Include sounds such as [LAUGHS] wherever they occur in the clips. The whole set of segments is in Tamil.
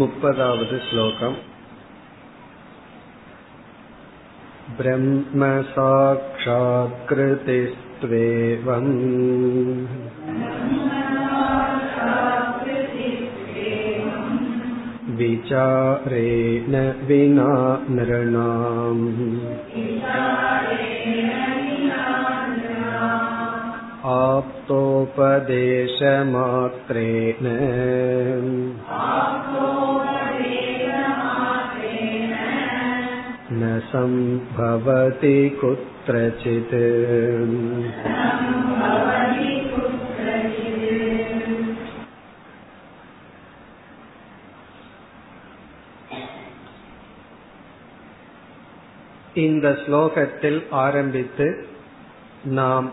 मुपदावद् श्लोकम् ब्रह्मसाक्षात्कृतिस्त्वेवम् विचारेण विना नृणाम् आप्तोपदेशमात्रेण न सम्भवति कुत्रचित् இந்த ஸ்லோகத்தில் ஆரம்பித்து நாம்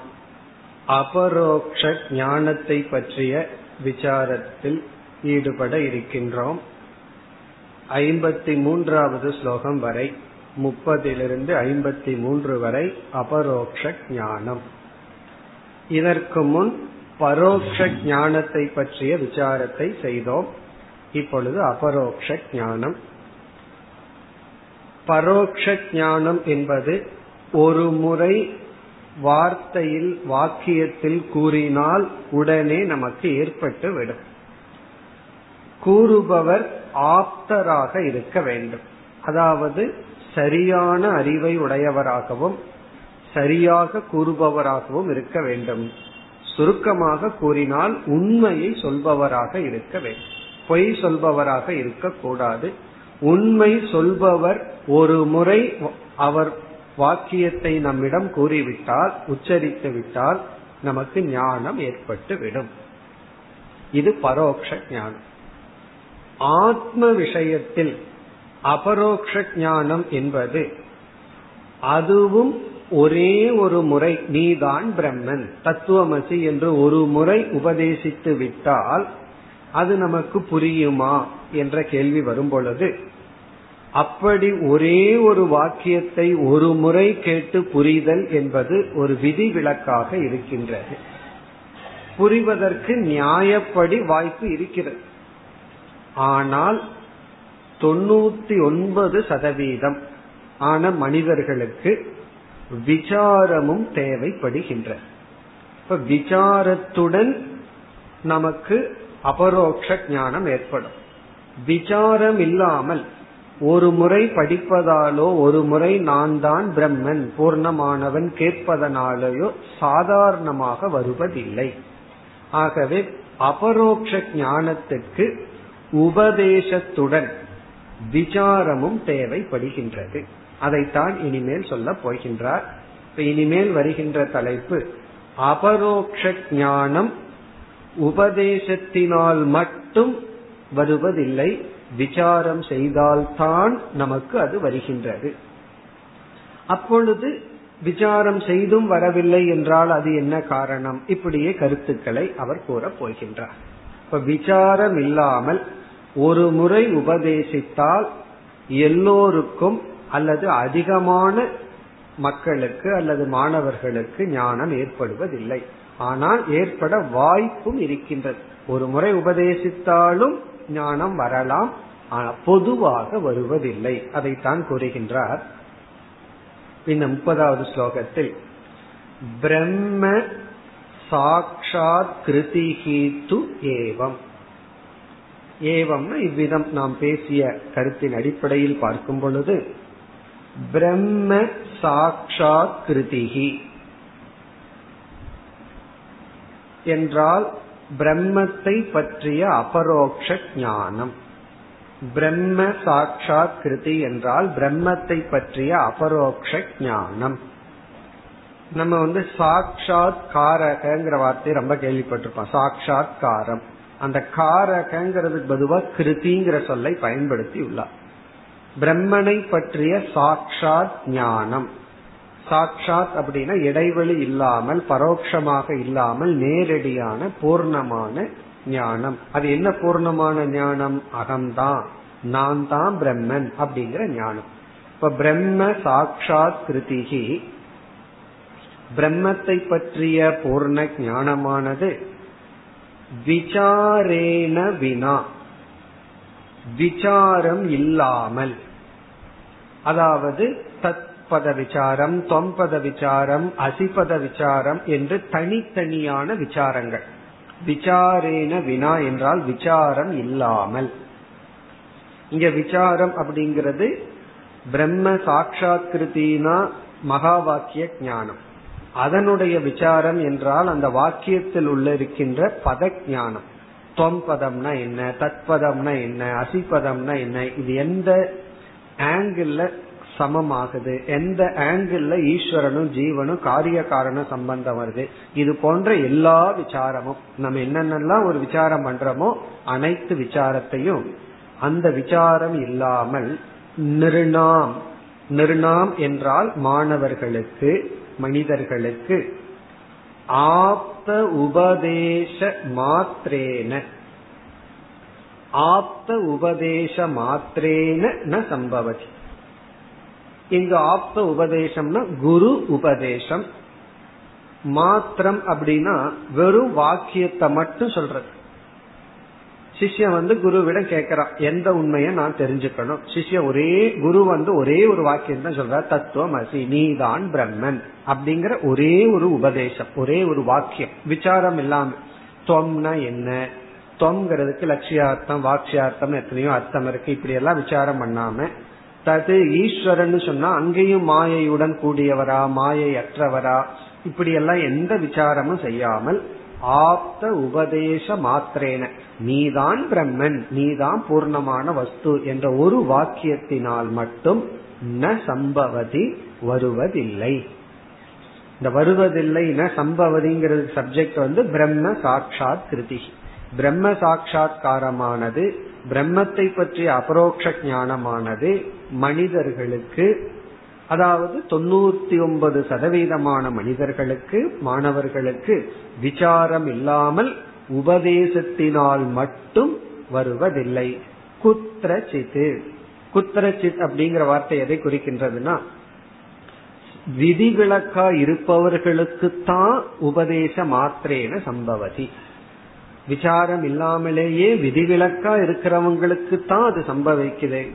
அபரோக்ஷ ஞானத்தை பற்றிய விசாரத்தில் ஈடுபட இருக்கின்றோம். ஐம்பத்தி மூன்றாவது ஸ்லோகம் வரை முப்பதிலிருந்து ஐம்பத்தி மூன்று வரை அபரோக்ஷ ஞானம் இதற்கு முன் பரோக்ஷ ஞானத்தை பற்றிய விசாரத்தை செய்தோம். இப்பொழுது அபரோக்ஷ ஞானம் பரோக்ஷ ஞானம் என்பது ஒரு முறை வார்த்தையில் வாக்கியத்தில் கூறினால் உடனே நமக்கு ஏற்பட்டு விடும். கூறுபவர் ஆப்தராக இருக்க வேண்டும். அதாவது சரியான அறிவை உடையவராகவும் சரியாக கூறுபவராகவும் இருக்க வேண்டும். சுருக்கமாக கூறினால் உண்மையை சொல்பவராக இருக்க வேண்டும். பொய் சொல்பவராக இருக்கக்கூடாது. உண்மை சொல்பவர் ஒரு முறை அவர் வாக்கியத்தை நம்மிடம் கூறிவிட்டால் உச்சரித்து விட்டால் நமக்கு ஞானம் ஏற்பட்டு விடும் இது பரோக்ஷ ஞானம். ஆத்ம விஷயத்தில் அபரோக்ஷ ஞானம் என்பது அதுவும் ஒரே ஒரு முறை நீதான் பிரம்மன் தத்துவமசி என்று ஒரு முறை உபதேசித்து விட்டால் அது நமக்கு புரியுமா என்ற கேள்வி வரும் பொழுது அப்படி ஒரே ஒரு வாக்கியத்தை ஒரு முறை கேட்டு புரிதல் என்பது ஒரு விதிவிலக்காக இருக்கின்றது. புரிவதற்கு நியாயப்படி வாய்ப்பு இருக்கிறது. ஆனால் தொண்ணூத்தி ஒன்பது சதவீதம் ஆன மனிதர்களுக்கு விசாரமும் தேவைப்படுகின்ற இப்ப விசாரத்துடன் நமக்கு அபரோக்ஷ ஞானம் ஏற்படும். விசாரம் இல்லாமல் ஒரு முறை படிப்பதாலோ ஒரு முறை நான் தான் பிரம்மன். பூர்ணமானவன் கேட்பதனாலேயோ சாதாரணமாக வருவதில்லை. ஆகவே அபரோக்ஷ ஞானத்துக்கு உபதேசத்துடன் விசாரமும் தேவைப்படுகின்றது. அதைத்தான் இனிமேல் சொல்ல போகின்றார். இனிமேல் வருகின்ற தலைப்பு அபரோக்ஷ ஞானம் உபதேசத்தினால் மட்டும் வருவதில்லை விசாரம் செய்தால்தான் நமக்கு அது வருகின்றது. அப்பொழுது விசாரம் செய்தும் வரவில்லை என்றால் அது என்ன காரணம்? இப்படியே கருத்துக்களை அவர் கூறப் போகின்றார். இப்ப விசாரம் இல்லாமல் ஒரு முறை உபதேசித்தால் எல்லோருக்கும் அல்லது அதிகமான மக்களுக்கு அல்லது மாணவர்களுக்கு ஞானம் ஏற்படுவதில்லை. ஆனால் ஏற்பட வாய்ப்பும் இருக்கின்றது. ஒரு முறை உபதேசித்தாலும் ஞானம் வரலாம். பொதுவாக வருவதில்லை. அதைத்தான் கூறுகின்றார். இந்த முப்பதாவது ஸ்லோகத்தில் பிரம்ம சாட்சாத் கிருதிஹீத்து து ஏவம். ஏவம்னா இவ்விதம் நாம் பேசிய கருத்தின் அடிப்படையில் பார்க்கும் பொழுது பிரம்ம சாட்சாத் கிருதிகி என்றால் பிரம்மத்தை பற்றிய அபரோக்ஷ ஞானம். பிரம்ம சாட்சா கிருதி என்றால் பிரம்மத்தை பற்றிய அபரோக்ஷ ஞானம். நம்ம வந்து சாட்சாத் காரகங்கிற வார்த்தையை ரொம்ப கேள்விப்பட்டிருப்போம். சாட்சாத் காரம் அந்த காரகங்கிறதுக்கு பதுவா கிருதிங்கிற சொல்லை பயன்படுத்தி உள்ளார் பிரம்மனை பற்றிய சாட்சாத் ஞானம். சாட்சாத் அப்படின்னா இடைவெளி இல்லாமல் பரோட்சமாக இல்லாமல் நேரடியான பூர்ணமான ஞானம். அது என்ன பூர்ணமான ஞானம்? அகம்தான். நான் தான் பிரம்மன் அப்படிங்கிற ஞானம். இப்ப பிரம்ம சாட்சாத் கிருதிகி பிரம்மத்தை பற்றிய பூர்ண ஞானமானது விசாரேன வினா. விசாரம் இல்லாமல் அதாவது தத் தத்பத விசாரம் தொம்பத விசாரம் அசிபத விசாரம் என்று தனித்தனியான விசாரங்கள். விசாரேன வினா என்றால் விசாரம் இல்லாமல். இங்க விசாரம் அப்படிங்கிறது பிரம்ம சாட்சாத்கிருத்தினா மகா வாக்கிய ஞானம். அதனுடைய விசாரம் என்றால் அந்த வாக்கியத்தில் உள்ள இருக்கின்ற பத ஞானம் தொம்பதம்னா என்ன தத்பதம்னா என்ன அசிபதம்னா என்ன இது எந்த ஆங்கிள் சமமாகுது. எந்த ஆங்கிள் ஈஸ்வரனும் ஜீவனும் காரிய காரண சம்பந்தம் வருது. இது போன்ற எல்லா விசாரமும் நம்ம என்னென்னலாம் ஒரு விசாரம் பண்றோமோ அனைத்து விசாரத்தையும் அந்த விசாரம் இல்லாமல் நிர்ணாம். நிர்ணாம் என்றால் மாணவர்களுக்கு மனிதர்களுக்கு ஆப்த உபதேச மாத்திரேன. ஆப்த உபதேச மாத்திரேன ந சம்பவதி. இங்கு ஆப்த உபதேசம்னா குரு உபதேசம். மாத்திரம் அப்படின்னா வெறும் வாக்கியத்தை மட்டும் சொல்றது. சிஷ்யன் வந்து குருவிடம் கேட்கிறான் எந்த உண்மையை நான் தெரிஞ்சுக்கணும்? சிஷ்யம் ஒரே குரு வந்து ஒரே ஒரு வாக்கியம் தான் சொல்ற தத்துவம் அசி நீதான் பிரம்மன் அப்படிங்கிற ஒரே ஒரு உபதேசம் ஒரே ஒரு வாக்கியம் விசாரம் இல்லாம. தொம்னா என்ன? தொம்ங்கிறதுக்கு லட்சியார்த்தம் வாட்சியார்த்தம் எத்தனையோ அர்த்தம் இருக்கு இப்படி எல்லாம் விசாரம் பண்ணாம. தது ஈஸ்வரன் சொன்னா அங்கேயும் மாயையுடன் கூடியவரா மாயை அற்றவரா இப்படி எல்லாம் எந்த விசாரமும் செய்யாமல் ஆப்த உபதேச மாத்திரேன. நீதான் பிரம்மன் நீதான் பூர்ணமான வஸ்து என்ற ஒரு வாக்கியத்தினால் மட்டும் ந சம்பவதி வருவதில்லை. இந்த வருவதில்லை ந சம்பவதிங்கிறது சப்ஜெக்ட் வந்து பிரம்ம சாட்சாத் கிருதி. பிரம்ம சாட்சா்காரமானது பிரம்மத்தை பற்றிய அபரோக்ஷ ஞானமானது மனிதர்களுக்கு அதாவது தொண்ணூத்தி ஒன்பது சதவீதமான மனிதர்களுக்கு மாணவர்களுக்கு விசாரம் இல்லாமல் உபதேசத்தினால் மட்டும் வருவதில்லை. குத்திரச்சித்து குத்திரச்சித் அப்படிங்கிற வார்த்தை எதை குறிக்கின்றதுன்னா விதிவிலக்கா இருப்பவர்களுக்குத்தான் உபதேச மாத்திரேன சம்பவதி. விசாரம் இல்லாமலேயே விதிவிலக்கா இருக்கிறவங்களுக்கு தான் அது சம்பவிக்குது.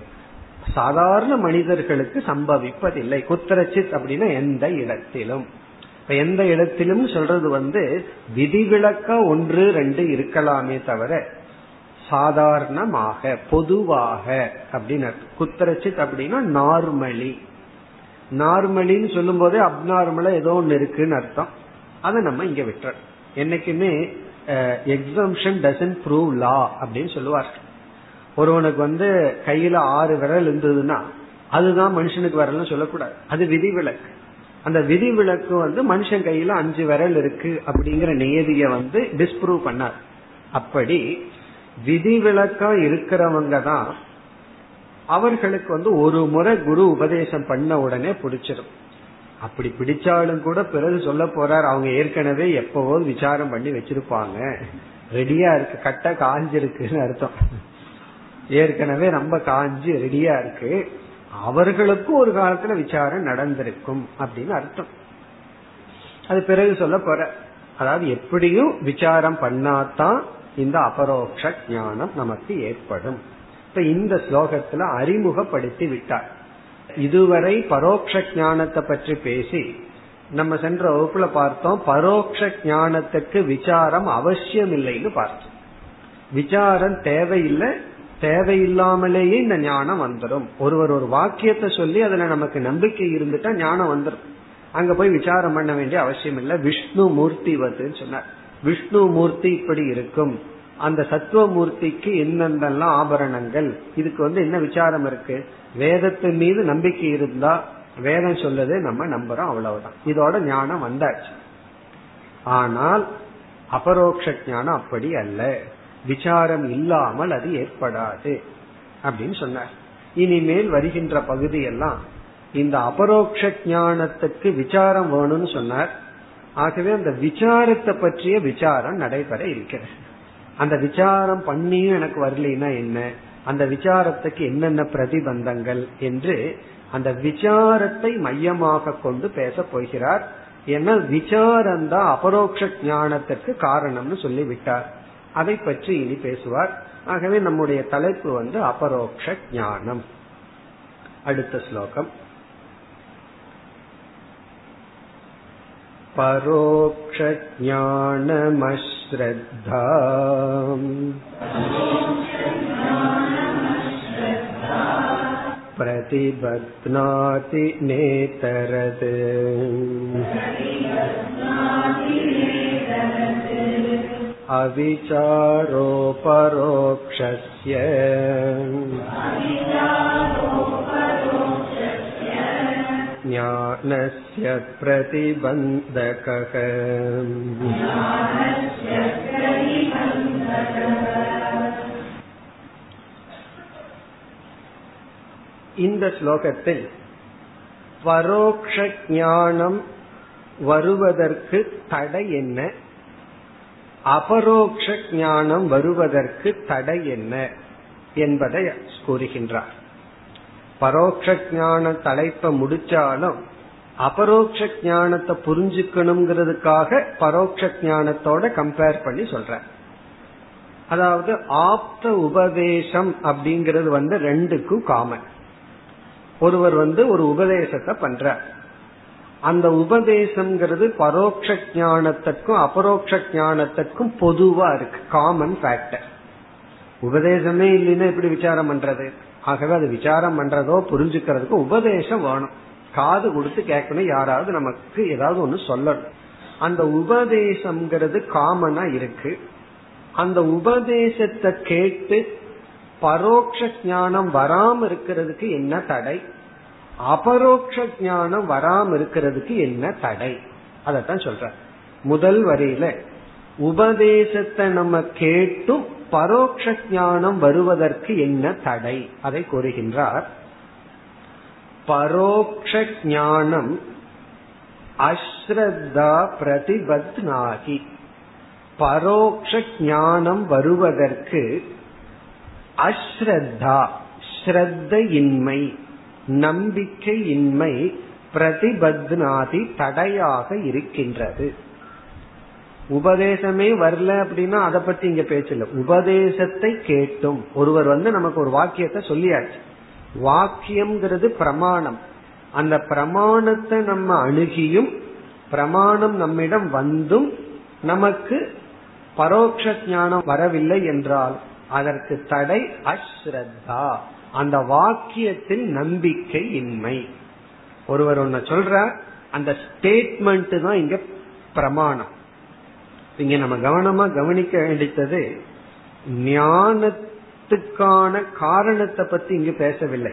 சாதாரண மனிதர்களுக்கு சம்பவிப்பதில்லை. குத்திரச்சித் அப்படின்னா எந்த இடத்திலும். இப்ப எந்த இடத்திலும் சொல்றது வந்து விதிவிலக்கா ஒன்று ரெண்டு இருக்கலாமே தவிர சாதாரணமாக பொதுவாக அப்படின்னு குத்திரச்சித் அப்படின்னா நார்மலி. நார்மலின்னு சொல்லும் போதே அப்நார்மலா ஏதோ ஒன்னு இருக்குன்னு அர்த்தம். அதை நம்ம இங்க விட்டுறோம். என்னைக்குமே எக்ஸம்ஷன் டசன் ப்ரூவ் லா அப்படின்னு சொல்லுவார்கள். ஒருவனுக்கு வந்து கையில ஆறு விரல் இருந்ததுன்னா அதுதான் மனுஷனுக்கு விரல்னு சொல்லக்கூடாது. அது விதிவிலக்கு. அந்த விதிவிலக்கு வந்து மனுஷன் கையில அஞ்சு விரல் இருக்கு அப்படிங்கிற நியதிய வந்து டிஸ்ப்ரூவ் பண்ணார். அப்படி விதிவிலக்கா இருக்கிறவங்க தான் அவர்களுக்கு வந்து ஒரு முறை குரு உபதேசம் பண்ண உடனே பிடிச்சிடும் அப்படி பிடிச்சாலும் கூட பிறகு சொல்ல போறார் அவங்க ஏற்கனவே எப்பவோ விசாரம் பண்ணி வச்சிருப்பாங்க. ரெடியா இருக்கு கட்ட காஞ்சிருக்குன்னு அர்த்தம். ஏற்கனவே ரொம்ப காஞ்சி ரெடியா இருக்கு. அவர்களுக்கும் ஒரு காலத்துல விசாரம் நடந்திருக்கும் அப்படின்னு அர்த்தம். அது பிறகு சொல்ல போற. அதாவது எப்படியும் விசாரம் பண்ணாதான் இந்த அபரோக்ஷ ஞானம் நமக்கு ஏற்படும். இப்ப இந்த ஸ்லோகத்துல அறிமுகப்படுத்தி விட்டார். இதுவரை பரோக்ஷ ஞானத்தை பற்றி பேசி நம்ம சென்ற வகுப்புல பார்த்தோம் பரோக்ஷ ஞானத்துக்கு விசாரம் அவசியம் இல்லைன்னு பார்த்தோம். விசாரம் தேவையில்லை தேவையில்லாமலேயே இந்த ஞானம் வந்துடும் ஒருவர் ஒரு வாக்கியத்தை சொல்லி அதுல நமக்கு நம்பிக்கை இருந்துட்டா ஞானம் வந்துடும் அங்க போய் விசாரம் பண்ண வேண்டிய அவசியம் இல்லை விஷ்ணு மூர்த்தி வருதுன்னு சொன்னார். விஷ்ணு மூர்த்தி இப்படி இருக்கும். அந்த சத்துவமூர்த்திக்கு என்னென்னலாம் ஆபரணங்கள்? இதுக்கு வந்து என்ன விசாரம் இருக்கு? வேதத்தின் மீது நம்பிக்கை இருந்தா வேதம் சொல்லதே நம்ம நம்புறோம் அவ்வளவுதான். இதோட ஞானம் வந்தாச்சு. ஆனால் அபரோக்ஷ ஞானம் அப்படி அல்ல. விசாரம் இல்லாமல் அது ஏற்படாது அப்படின்னு சொன்னார். இனிமேல் வருகின்ற பகுதியெல்லாம் இந்த அபரோக்ஷ ஞானத்துக்கு விசாரம் வேணும்னு சொன்னார். ஆகவே அந்த விசாரத்தை பற்றிய விசாரம் நடைபெற இருக்கிறது. அந்த விசாரம் பண்ணியும் எனக்கு வரலைன்னா என்ன? அந்த விசாரத்துக்கு என்னென்ன பிரதிபந்தங்கள் என்று அந்த விசாரத்தை மையமாக கொண்டு பேச போகிறார். ஏன்னா விசாரம் தான் அபரோக்ஷ ஞானத்திற்கு காரணம்னு சொல்லி விட்டார் அதை பற்றி இனி பேசுவார். ஆகவே நம்முடைய தலைப்பு வந்து அபரோக்ஷ ஞானம். அடுத்த ஸ்லோகம். परोक्षज्ञानमश्रद्धा प्रतिबध्नाति नेतरत् अविचारोपरोक्षस्य ज्ञानस्य प्रतिबन्धकः இந்த ஸ்லோகத்தில் பரோக்ஷ ஞானம் வருவதற்கு தடை என்ன அபரோக்ஷ ஞானம் வருவதற்கு தடை என்ன என்பதை கூறுகின்றார் பரோட்ச ஞான தலைப்பை முடிச்சாலும் அபரோக்ஷ ஞானத்தை புரிஞ்சுக்கணுங்கிறதுக்காக பரோட்ச ஞானத்தோட கம்பேர் பண்ணி சொல்ற அதாவது ஆப்த உபதேசம் அப்படிங்கிறது வந்து ரெண்டுக்கும் காமன் ஒருவர் வந்து ஒரு உபதேசத்தை பண்ற அந்த உபதேசம்ங்கிறது பரோட்ச ஞானத்துக்கும் அபரோக்ஷ ஞானத்துக்கும் பொதுவா இருக்கு. காமன் ஃபேக்டர் உபதேசமே இல்லைன்னா எப்படி விசாரம் பண்றது? ஆகவே அது விசாரம் பண்றதோ புரிஞ்சுக்கிறதுக்கோ உபதேசம் வேணும். காது கொடுத்து கேட்கணும் யாராவது நமக்கு ஏதாவது ஒண்ணு சொல்லணும். அந்த உபதேசம்ங்கிறது காமனா இருக்கு. அந்த உபதேசத்தை கேட்டு பரோட்ச ஞானம் வராம இருக்கிறதுக்கு என்ன தடை? அபரோக்ஷ ஞானம் வராம இருக்கிறதுக்கு என்ன தடை? அதத்தான் சொல்ற முதல் வரியில உபதேசத்தை நம்ம கேட்டும் பரோட்ச ஞானம் வருவதற்கு என்ன தடை? அதை கூறுகின்றார். பரோக்ஷ ஞானம் அஸ்ரத்தா பிரதிபத்னாகி. பரோக்ஷ ஞானம் வருவதற்கு அஸ்ரத்தா ஸ்ரத்தையின்மை நம்பிக்கையின்மை பிரதிபத்னாதி தடையாக இருக்கின்றது. உபதேசமே வரல அப்படின்னா அதை பத்தி இங்க பேச்சல. உபதேசத்தை கேட்டும். ஒருவர் வந்து நமக்கு ஒரு வாக்கியத்தை சொல்லியாச்சு. வாக்கியம்ங்கிறது பிரமாணம். அந்த பிரமாணத்தை நம்ம அணுகியும் பிரமாணம் நம்மிடம் வந்தும் நமக்கு பரோட்ச ஞானம் வரவில்லை என்றால் அதற்கு தடை அஸ்ரத்தா. அந்த வாக்கியத்தில் நம்பிக்கை இன்மை ஒருவர் ஒன்ன சொல்ற அந்த ஸ்டேட்மெண்ட் தான் இங்க பிரமாணம். இங்க நம்ம கவனமா கவனிக்க வேண்டித்தது ஞானத்துக்கான காரணத்தை பத்தி இங்கு பேசவில்லை.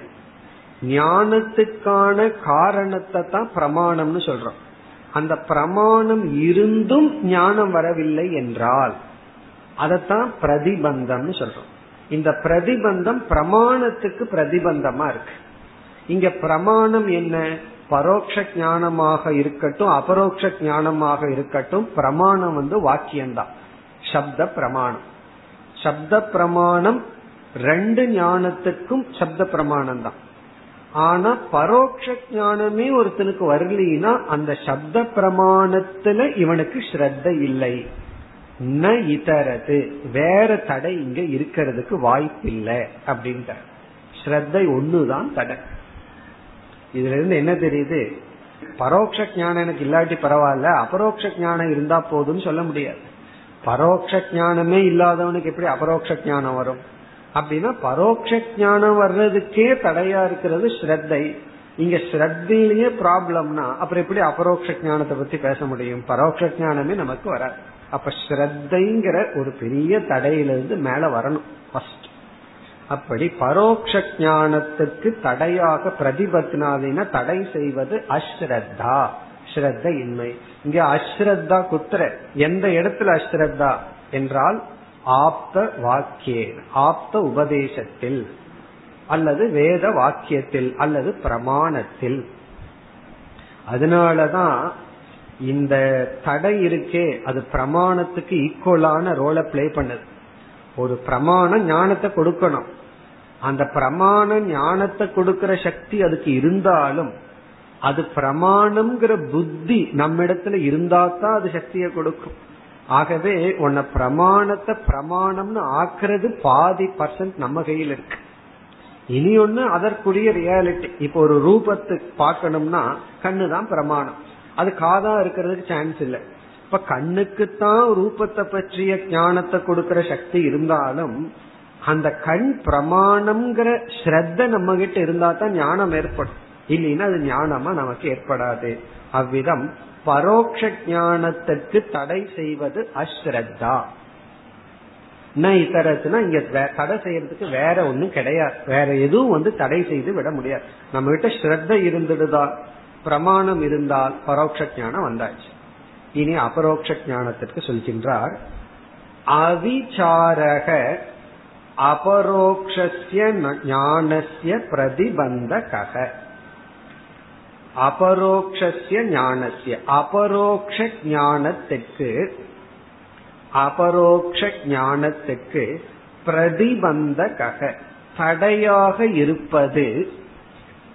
ஞானத்துக்கான காரணத்தை தான் பிரமாணம்னு சொல்றோம். அந்த பிரமாணம் இருந்தும் ஞானம் வரவில்லை என்றால் அதத்தான் பிரதிபந்தம்னு சொல்றோம். இந்த பிரதிபந்தம் பிரமாணத்துக்கு பிரதிபந்தமா இருக்கு. இங்க பிரமாணம் என்ன? பரோட்ச ஞானமாக இருக்கட்டும் அபரோக்ஷ ஞானமாக இருக்கட்டும் பிரமாணம் வந்து வாக்கியம்தான். சப்த பிரமாணம். சப்த பிரமாணம் ரெண்டு ஞானத்துக்கும் சப்த பிரமாணம் தான் ஆனா பரோட்ச ஞானமே ஒருத்தனுக்கு வரலினா அந்த சப்த பிரமாணத்துல இவனுக்கு ஸ்ரத்த இல்லை. ந இதரது வேற தடை இங்க இருக்கிறதுக்கு வாய்ப்பில்லை அப்படின்ற ஸ்ரத்தை ஒண்ணுதான் தடை. இதுல இருந்து என்ன தெரியுது? பரோட்ச ஞானம் எனக்கு இல்லாட்டி பரவாயில்ல அபரோக்ஷ ஞானம் இருந்தா போதும்னு சொல்ல முடியாது. பரோட்ச ஞானமே இல்லாதவனுக்கு எப்படி அபரோக்ஷ ஞானம் வரும்? அப்படின்னா பரோட்ச ஞானம் வர்றதுக்கே தடையா இருக்கிறது ஸ்ரத்தை. இங்க ஸ்ரத்திலேயே ப்ராப்ளம்னா அப்புறம் எப்படி அபரோக்ஷ ஞானத்தை பத்தி பேச முடியும்? பரோட்ச ஞானமே நமக்கு வராது. அப்ப ஸ்ரத்தைங்கிற ஒரு பெரிய தடையிலிருந்து மேல வரணும். ஃபர்ஸ்ட் அப்படி பரோட்ச ஞானத்துக்கு தடையாக பிரதிபத்னாதின தடை செய்வது அஸ்ரத்தா ஸ்ரத்த இன்மை இங்க அஸ்ரத்தா குத்திர. எந்த இடத்துல அஸ்ரத்தா என்றால் ஆப்த வாக்கிய ஆப்த உபதேசத்தில் அல்லது வேத வாக்கியத்தில் அல்லது பிரமாணத்தில். அதனாலதான் இந்த தடை இருக்கே அது பிரமாணத்துக்கு ஈக்குவலான ரோலை பிளே பண்ணுது. ஒரு பிரமாணம் ஞானத்தை கொடுக்கணும். அந்த பிரமாண ஞானத்தை கொடுக்கிற சக்தி அதுக்கு இருந்தாலும் அது பிரமாணம்ங்கிற புத்தி நம்ம இடத்துல இருந்தா தான் அது சக்தியை கொடுக்கும். ஆகவே உன்னை பிரமாணத்தை பிரமாணம்னு ஆக்குறது பாதி பர்சன்ட் நம்ம கையில் இருக்கு. இனி ஒண்ணு அதற்குரிய ரியாலிட்டி இப்போ ஒரு ரூபத்தை பார்க்கணும்னா கண்ணு தான் பிரமாணம். அது காதா இருக்கிறதுக்கு சான்ஸ் இல்லை. இப்ப கண்ணுக்குத்தான் ரூபத்தை பற்றிய ஞானத்தை கொடுக்கிற சக்தி இருந்தாலும் அந்த கண் பிரமாணம்ங்கிற ஸ்ரத்த நம்ம கிட்ட இருந்தா தான் ஞானம் ஏற்படும். இல்லைன்னா அது ஞானமா நமக்கு ஏற்படாது. அவ்விதம் பரோக்ஷ ஞானத்திற்கு தடை செய்வது அஸ்ரத்தா. இத்தரத்துனா இங்க தடை செய்யறதுக்கு வேற ஒன்னும் கிடையாது. வேற எதுவும் வந்து தடை செய்து விட முடியாது. நம்ம கிட்ட ஸ்ரத்த இருந்துடுதா? பிரமாணம் இருந்தால் பரோட்ச ஞானம் வந்தாச்சு. இனி அபரோக்ஷ ஞானத்திற்கு சொல்கின்றார் அவிச்சாரக அபரோக்ஷஸ்ய ஞானஸ்ய பிரதிபந்தக அபரோக்ஷஸ்ய ஞானஸ்ய அபரோக்ஷ ஞானத்துக்கு அபரோக்ஷ ஞானத்துக்கு பிரதிபந்தக தடையாக இருப்பது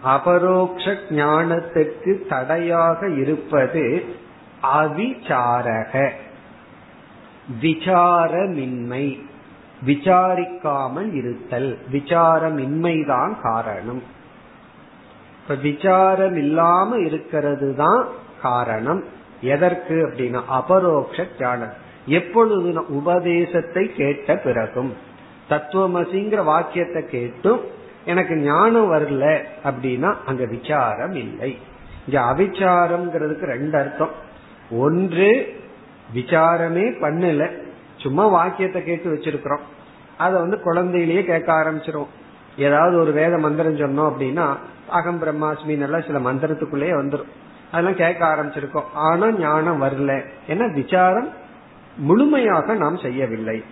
அபரோக்ஷ ஞானத்துக்கு தடையாக இருப்பது அவிச்சாரக விசாரமின்மை. விசாரிக்காமல் இருத்தல் விசாரமின்மைதான் காரணம். இப்ப விசாரம் இல்லாம இருக்கிறது தான் காரணம். எதற்கு அப்படின்னா அபரோக்ஷ தியானம். எப்பொழுது உபதேசத்தை கேட்ட பிறகும். தத்துவமசிங்கிற வாக்கியத்தை கேட்டும் எனக்கு ஞானம் வரல அப்படின்னா அங்க விசாரம் இல்லை. இங்க அவிச்சாரம்ங்கிறதுக்கு ரெண்டு அர்த்தம். ஒன்று விசாரமே பண்ணல. சும்மா வாக்கியத்தை கேட்டு வச்சிருக்கிறோம். அதை வந்து குழந்தையிலேயே கேட்க ஆரம்பிச்சிரும். ஏதாவது ஒரு வேத மந்திரம் சொன்னோம் அப்படின்னா அகம் பிரம்மாஸ்மின் எல்லாம் சில மந்திரத்துக்குள்ளேயே வந்துடும் அதெல்லாம் கேட்க ஆரம்பிச்சிருக்கோம். ஆனா ஞானம் வரல. ஏன்னா விசாரம் முழுமையாக நாம் செய்யவில்லை.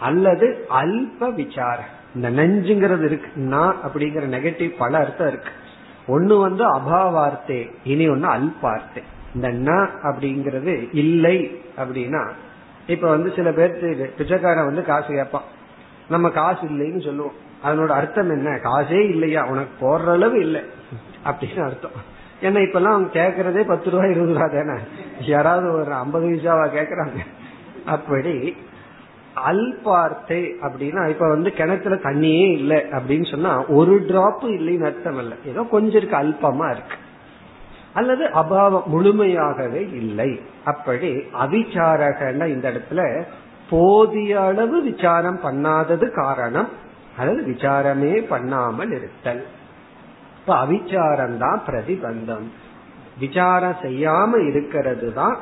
அல்லது அல்ப விசார. இந்த நெஞ்சுங்கிறது இருக்கு. நான் அப்படிங்கிற நெகட்டிவ் பல அர்த்தம் இருக்கு. ஒன்னு வந்து அபாவார்த்தே இனி ஒன்னு அல்பார்த்தே. இந்த ந அப்படிங்கிறது இல்லை அப்படின்னா இப்ப வந்து சில பேர்த்து பிச்சைக்காரன் வந்து காசு கேட்பான். நம்ம காசு இல்லைன்னு சொல்லுவோம். அதனோட அர்த்தம் என்ன? காசே இல்லையா? உனக்கு போடுற அளவு இல்லை. அப்படின்னு அர்த்தம். ஏன்னா இப்ப எல்லாம் அவங்க கேக்குறதே பத்து ரூபாய் இருபது ரூபா தானே. யாராவது ஒரு ஐம்பது விசாவா கேக்குறாங்க. அப்படி அல்பார்த்தே அப்படின்னா இப்ப வந்து கிணத்துல தண்ணியே இல்லை அப்படின்னு சொன்னா ஒரு டிராப் இல்லைன்னு அர்த்தம் இல்லை ஏதோ கொஞ்சம் இருக்கு அல்பமா இருக்கு. அல்லது அபாவம் முழுமையாகவே இல்லை. அப்படி அவிச்சாரகன்னா இந்த இடத்துல போதிய அளவு விசாரம் பண்ணாதது காரணம். அல்லது விசாரமே பண்ணாமல் இருத்தல். இப்ப அவிச்சாரம் தான் பிரதிபந்தம். விசாரம் செய்யாம இருக்கிறது தான்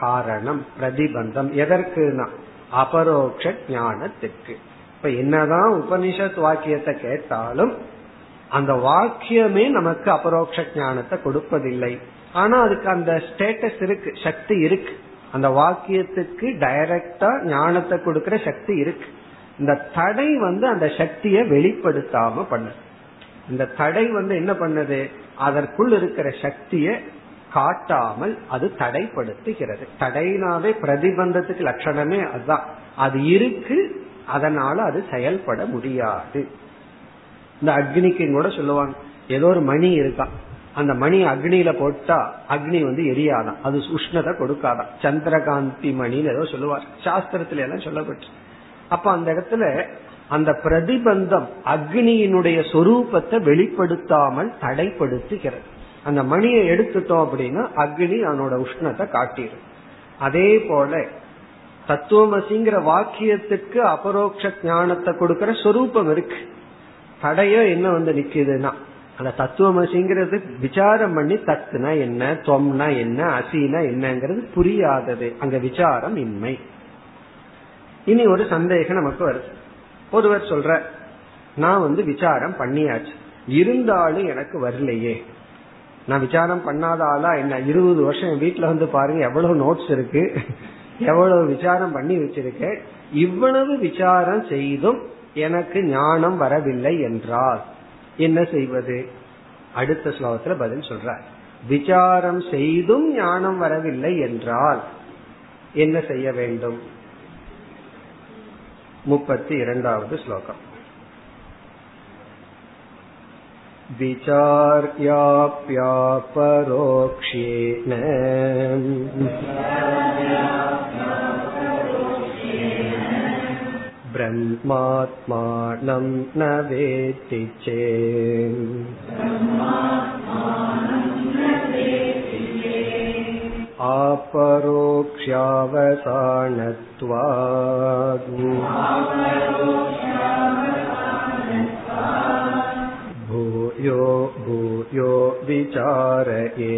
காரணம் பிரதிபந்தம். எதற்குனா அபரோக்ஷ ஞானத்துக்கு இப்ப என்னதான் உபனிஷத் வாக்கியத்தை கேட்டாலும் அந்த வாக்கியமே நமக்கு அபரோக்ஷ ஞானத்தை கொடுப்பதில்லை. ஆனா அதுக்கு அந்த ஸ்டேட்டஸ் இருக்கு சக்தி இருக்கு. அந்த வாக்கியத்துக்கு டைரக்டா ஞானத்தை கொடுக்கிற சக்தி இருக்கு. இந்த தடை வந்து அந்த சக்தியை வெளிப்படுத்தாம பண்ணுது இந்த தடை வந்து என்ன பண்ணுது? அதற்குள் இருக்கிற சக்தியை காட்டாமல் அது தடைப்படுத்துகிறது. தடைனாவே பிரதிபந்தத்துக்கு லட்சணமே அதுதான். அது இருக்கு அதனால அது செயல்பட முடியாது. இந்த அக்னிக்கு கூட சொல்லுவாங்க. ஏதோ ஒரு மணி இருக்கான் அந்த மணி அக்னியில போட்டா அக்னி வந்து எரியாதான். அது உஷ்ணத்தை கொடுக்காதான். சந்திரகாந்தி மணின்னு ஏதோ சொல்லுவார். சாஸ்திரத்துல எல்லாம் சொல்லப்பட்டு. அப்ப அந்த இடத்துல அந்த பிரதிபந்தம் அக்னியினுடைய சொரூபத்தை வெளிப்படுத்தாமல் தடைப்படுத்துகிறது. அந்த மணியை எடுத்துட்டோம் அப்படின்னா அக்னி அதனோட உஷ்ணத்தை காட்டிடும். அதே போல தத்துவமசிங்கிற வாக்கியத்துக்கு அபரோக்ஷ ஞானத்தை கொடுக்கற சொரூபம் இருக்கு. தடைய என்ன வந்து நிக்குதுன்னா அந்த தத்துவமசிங்கிறது விசாரம் பண்ணி தத்துனா என்ன தொம்னா என்ன அசினா என்னங்கிறது புரியாதது. அங்க விசாரம் இன்மை. இனி ஒரு சந்தேகம் நமக்கு வருது. ஒருவர் சொல்ற நான் வந்து விசாரம் பண்ணியாச்சு. இருந்தாலும் எனக்கு வரலையே. நான் விசாரம் பண்ணாத ஆளா என்ன? இருபது வருஷம் என் வீட்டுல வந்து பாருங்க எவ்வளவு நோட்ஸ் இருக்கு. எவ்வளவு விசாரம் பண்ணி வச்சிருக்கேன். இவ்வளவு விசாரம் செய்தும் எனக்கு ஞானம் வரவில்லை என்றால் என்ன செய்வது அடுத்த ஸ்லோகத்துல பதில் சொல்ற விசாரம் செய்தும் ஞானம் வரவில்லை என்றால் என்ன செய்ய வேண்டும் முப்பத்தி இரண்டாவது ஸ்லோகம் विचार्याप्यापरोक्ष्येन ब्रह्मात्मानं न वेत्ति चेत् आपरोक्ष्यावसानत्वात् भूयो भूयो विचारये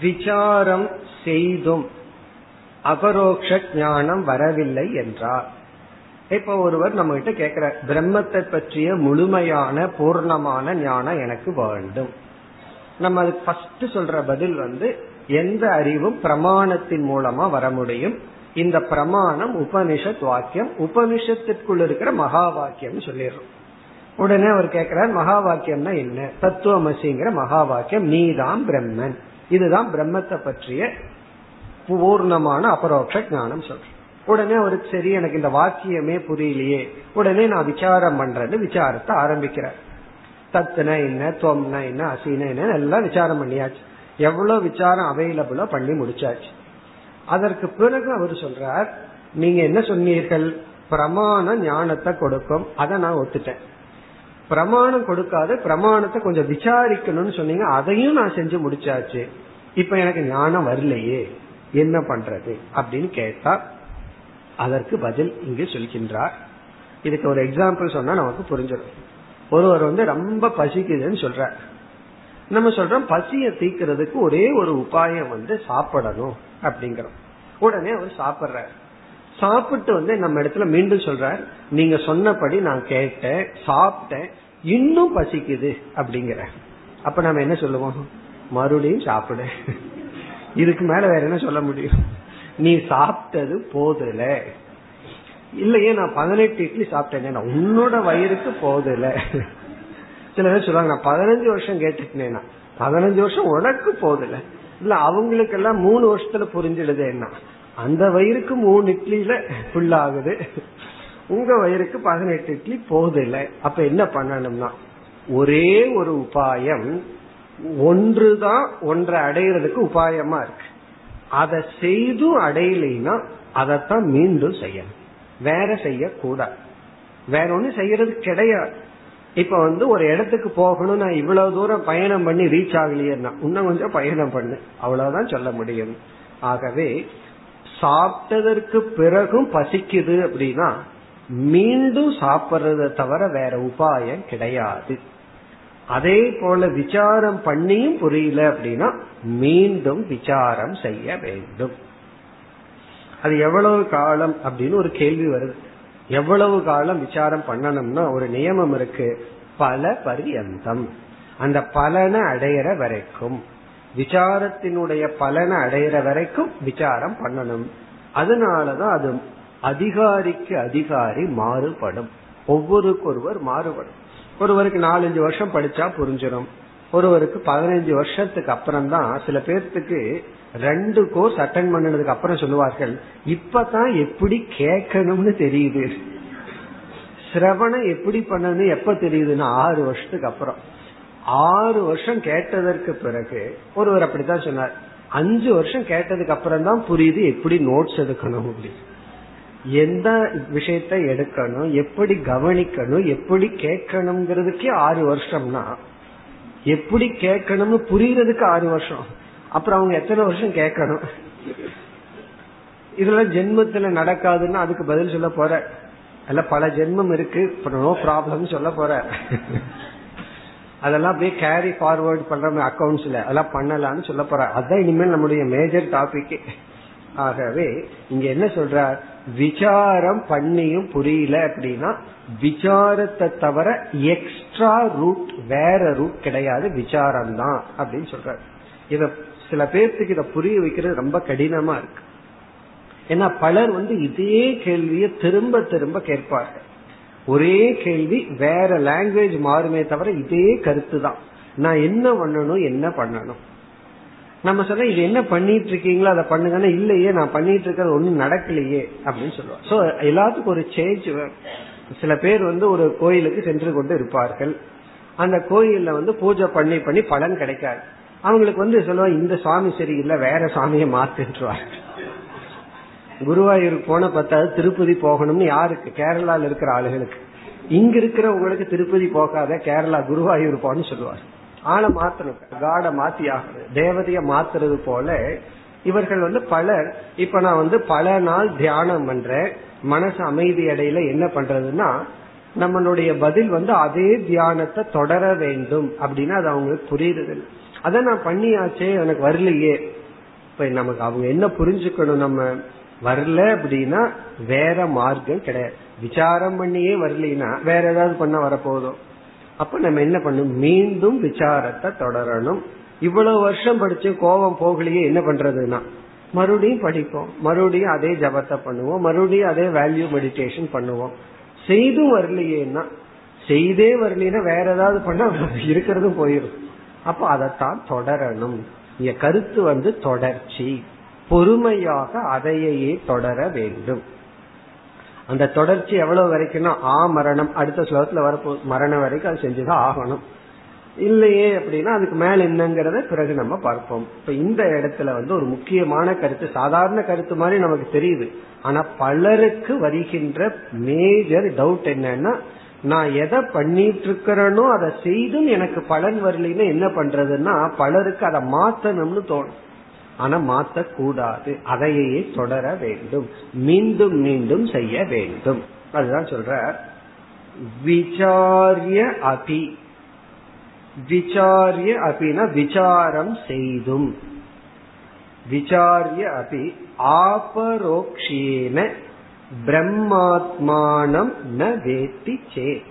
விசாரம் செய்தும் அபரோக்ஷ ஞானம் வரவில்லை என்றார். இப்ப ஒருவர் நம்ம கிட்ட கேக்குற பிரம்மத்தை பற்றிய முழுமையான பூர்ணமான ஞானம் எனக்கு வேண்டும். நம்ம அதுக்கு ஃபர்ஸ்ட் சொல்ற பதில் வந்து எந்த அறிவும் பிரமாணத்தின் மூலமா வர முடியும்? இந்த பிரமாணம் உபனிஷத் வாக்கியம் உபனிஷத்திற்குள் இருக்கிற மகா வாக்கியம் சொல்லிடுறோம். உடனே அவர் கேட்கிறார் மகா வாக்கியம்னா என்ன? தத்துவமசிங்கிற மகா வாக்கியம் நீதான் பிரம்மன். இதுதான் பிரம்மத்தை பற்றிய பூர்ணமான அபரோக்ஷ ஞானம் சொல்றேன். உடனே அவருக்கு சரி எனக்கு இந்த வாக்கியமே புரியலையே. உடனே நான் விசாரம் பண்றது விசாரத்தை ஆரம்பிக்கிறேன் தத்துனா என்ன துவம்னா என்ன அசீனா என்ன எல்லாம் விசாரம் பண்ணியாச்சு. எவ்வளவு விசாரம் அவைலபிளா பண்ணி முடிச்சாச்சு. அதற்கு பிறகு அவர் சொல்றார் நீங்க என்ன சொன்னீர்கள்? பிரமாண ஞானத்தை கொடுக்கும். அதை நான் ஒத்துட்டேன். பிரமாணம் கொடுக்காத பிரமாணத்தை கொஞ்சம் விசாரிக்கணும்னு சொன்னீங்க அதையும் நான் செஞ்சு முடிச்சாச்சு. இப்ப எனக்கு ஞானம் வரலையே என்ன பண்றது அப்படின்னு கேட்டா அதற்கு பதில் இங்கு சொல்கின்றார். இதுக்கு ஒரு எக்ஸாம்பிள் சொன்னா நமக்கு புரிஞ்சிடும். ஒருவர் வந்து ரொம்ப பசிக்குதுன்னு சொல்ற நம்ம சொல்றோம் பசியை தீக்கிறதுக்கு ஒரே ஒரு உபாயம் வந்து சாப்பிடணும் அப்படிங்கிறோம். உடனே அவர் சாப்பிடுற சாப்பிட்டு வந்து நம்ம இடத்துல மீண்டும் சொல்றார் நீங்க சொன்னபடி நான் கேட்டேன் சாப்பிட்டேன் இன்னும் பசிக்குது அப்படிங்கிற அப்ப நம்ம என்ன சொல்லுவோம்? மறுபடியும் சாப்பிடு. இதுக்கு மேல வேற என்ன சொல்ல முடியும்? நீ சாப்பிட்டது போதல. இல்லையே நான் பதினெட்டு இட்லி சாப்பிட்டேன் உன்னோட வயிறுக்கு போதல. சில பேர் சொல்லுவாங்க நான் பதினஞ்சு வருஷம் கேட்டுட்டேன்னா பதினஞ்சு வருஷம் உனக்கு போதல. இல்ல அவங்களுக்கு எல்லாம் மூணு வருஷத்துல புரிஞ்சிடுது என்ன அந்த வயிறுக்கு மூணு இட்லியில ஃபுல் ஆகுது. உங்க வயிறுக்கு பதினெட்டு இட்லி போதில்லை அப்ப என்ன பண்ணணும்னா ஒரே ஒரு உபாயம் ஒன்றுதான் ஒன்றை அடையிறதுக்கு உபாயமா இருக்கு. அதை செய்தும் அடையலைன்னா அதைத்தான் மீண்டும் செய்யணும். வேற செய்யக்கூடாது. வேற ஒண்ணு செய்யறது கிடையாது. இப்ப வந்து ஒரு இடத்துக்கு போகணும் நான் இவ்வளவு தூரம் பயணம் பண்ணி ரீச் ஆகலையேன்னா இன்னும் கொஞ்சம் பயணம் பண்ணு. அவ்வளவுதான் சொல்ல முடியும். ஆகவே சாப்பிட்டதற்கு பிறகும் பசிக்குது அப்படின்னா மீண்டும் சாப்பிட்றத தவிர வேற உபாயம் கிடையாது. அதே போல விசாரம் பண்ணியும் புரியல அப்படின்னா மீண்டும் விசாரம் செய்ய வேண்டும். அது எவ்வளவு காலம் அப்படின்னு ஒரு கேள்வி வருது. எவ்வளவு காலம் விசாரம் பண்ணணும்னா ஒரு நியமம் இருக்கு. பல பரியந்தம். அந்த பலனை அடையிற வரைக்கும். விசாரத்தினுடைய பலனை அடையிற வரைக்கும் விசாரம் பண்ணணும். அதனாலதான் அது அதிகாரிக்கு அதிகாரி மாறுபடும். ஒவ்வொருக்கு ஒருவர் மாறுபடும். ஒருவருக்கு நாலஞ்சு வருஷம் படிச்சா புரிஞ்சிடும் ஒருவருக்கு பதினஞ்சு வருஷத்துக்கு அப்புறம் தான் சில பேர்த்துக்கு ரெண்டு கோர்ஸ் அட்டன் பண்ணதுக்கு அப்புறம் சொல்லுவார்கள் இப்பதான் எப்படி கேட்கணும்னு தெரியுது. சிரவணம் எப்படி பண்ணணும் எப்ப தெரியுதுன்னா ஆறு வருஷத்துக்கு அப்புறம். ஆறு வருஷம் கேட்டதற்கு பிறகு ஒருவர் அப்படித்தான் சொன்னார் அஞ்சு வருஷம் கேட்டதுக்கு அப்புறம் தான் புரியுது எப்படி நோட்ஸ் எடுக்கணும் அப்படின்னு எந்த விஷயத்த எடுக்கணும் எப்படி கவனிக்கணும் எப்படி கேட்கணுங்கிறதுக்கே ஆறு வருஷம்னா எப்படி கேட்கணும்னு புரியறதுக்கு ஆறு வருஷம். அப்புறம் அவங்க எத்தனை வருஷம் கேட்கணும்? இதெல்லாம் ஜென்மத்துல நடக்காதுன்னா அதுக்கு பதில் சொல்ல போற. அல்ல பல ஜென்மம் இருக்கு நோ ப்ராப்ளம் சொல்ல போற. அதெல்லாம் அப்படியே கேரி ஃபார்வர்ட் பண்ற அக்கௌண்ட்ஸ்ல அதெல்லாம் பண்ணலாம்னு சொல்ல போற. அதான் இனிமேல் நம்முடைய மேஜர் டாபிக் ஆகவே இங்க என்ன சொல்ற விசாரம் பண்ணியும் புரியல அப்படின்னா விசாரத்தை தவிர எக்ஸ்ட்ரா ரூட் வேற ரூட் கிடையாது. விசாரம் தான் அப்படின்னு சொல்றாரு. இத சில பேர்த்துக்கு இதை புரிய வைக்கிறது ரொம்ப கடினமா இருக்கு. ஏன்னா பலர் வந்து இதே கேள்வியை திரும்ப திரும்ப கேட்பார்கள். ஒரே கேள்வி வேற லாங்குவேஜ் மாறுமே தவிர இதே கருத்து தான் நான் என்ன பண்ணணும் என்ன பண்ணணும்? நம்ம சொல்ல இது என்ன பண்ணிட்டு இருக்கீங்களோ அதை பண்ணுங்கன்னா இல்லையே நான் பண்ணிட்டு இருக்கிறது ஒன்றும் நடக்கலையே அப்படின்னு சொல்லுவோம் சோ எல்லாத்துக்கும் ஒரு சேஞ்ச் சில பேர் வந்து ஒரு கோயிலுக்கு சென்று கொண்டு இருப்பார்கள். அந்த கோயில்ல வந்து பூஜை பண்ணி பண்ணி பலன் கிடைக்காது. அவங்களுக்கு வந்து சொல்லுவாங்க இந்த சுவாமி சரியில்லை வேற சுவாமியை மாத்துன்றாங்க குருவாயூர் போன பத்தாவது திருப்பதி போகணும்னு யாருக்கு? கேரளால இருக்கிற ஆளுகளுக்கு. இங்க இருக்கிறவங்களுக்கு திருப்பதி போகாத கேரளா குருவாயூர் போன்னு சொல்லுவார். ஆளை மாத்தணும். காட மாத்தி ஆகணும். தேவதைய மாத்துறது போல இவர்கள் வந்து பலர் இப்ப நான் வந்து பல நாள் தியானம் பண்றேன். மனசு அமைதி அடையில என்ன பண்றதுன்னா நம்மளுடைய பதில் வந்து அதே தியானத்தை தொடர வேண்டும் அப்படின்னு அது அவங்களுக்கு புரியுறது அதை நான் பண்ணியாச்சே எனக்கு வரலையே. இப்ப நமக்கு அவங்க என்ன புரிஞ்சுக்கணும் நம்ம? வரல அப்படின்னா வேற மார்க்கம் கிடையாது. விசாரம் பண்ணியே வரலனா வேற ஏதாவது பண்ண வரப்போதும். அப்ப நம்ம என்ன பண்ணும்? மீண்டும் விசாரத்தை தொடரணும். இவ்வளவு வருஷம் படிச்சு கோபம் போகலையே என்ன பண்றதுன்னா? மறுபடியும் படிப்போம். மறுபடியும் அதே ஜபத்தை பண்ணுவோம். மறுபடியும் அதே வேல்யூ மெடிடேஷன் பண்ணுவோம். செய்தும் வரலையேன்னா செய்தே வரலைன்னா வேற ஏதாவது பண்ண [LAUGHS] இருக்கிறதும் போயிடும் அப்ப அதைத்தான் தொடரணும். இங்க கருத்து வந்து தொடர்ச்சி. பொறுமையாக அதையே தொடர வேண்டும். அந்த தொடர்ச்சி எவ்வளவு வரைக்கும்னா ஆ மரணம் அடுத்த ஸ்லோகத்துல வரப்போ மரணம் வரைக்கும் அது செஞ்சுதான் ஆகணும். இல்லையே அப்படின்னா அதுக்கு மேல என்னங்கிறத பிறகு நம்ம பார்ப்போம். இப்ப இந்த இடத்துல வந்து ஒரு முக்கியமான கருத்து சாதாரண கருத்து மாதிரி நமக்கு தெரியுது. ஆனா பலருக்கு வருகின்ற மேஜர் டவுட் என்னன்னா நான் எதை பண்ணிட்டு இருக்கிறேனோ அதை செய்தும் எனக்கு பலன் வரலைன்னா என்ன பண்றதுன்னா பலருக்கு அதை மாத்தணும்னு தோணும். ஆனா மாத்த கூடாது அதையே தொடர வேண்டும். மீண்டும் மீண்டும் செய்ய வேண்டும். அதுதான் சொல்ற. விசாரிய அபி. விசாரிய அபினா விசாரம் செய்தும். விசாரிய அபி ஆபரோக்ஷேன பிரம்மாத்மானம் ந வேத்தி சே.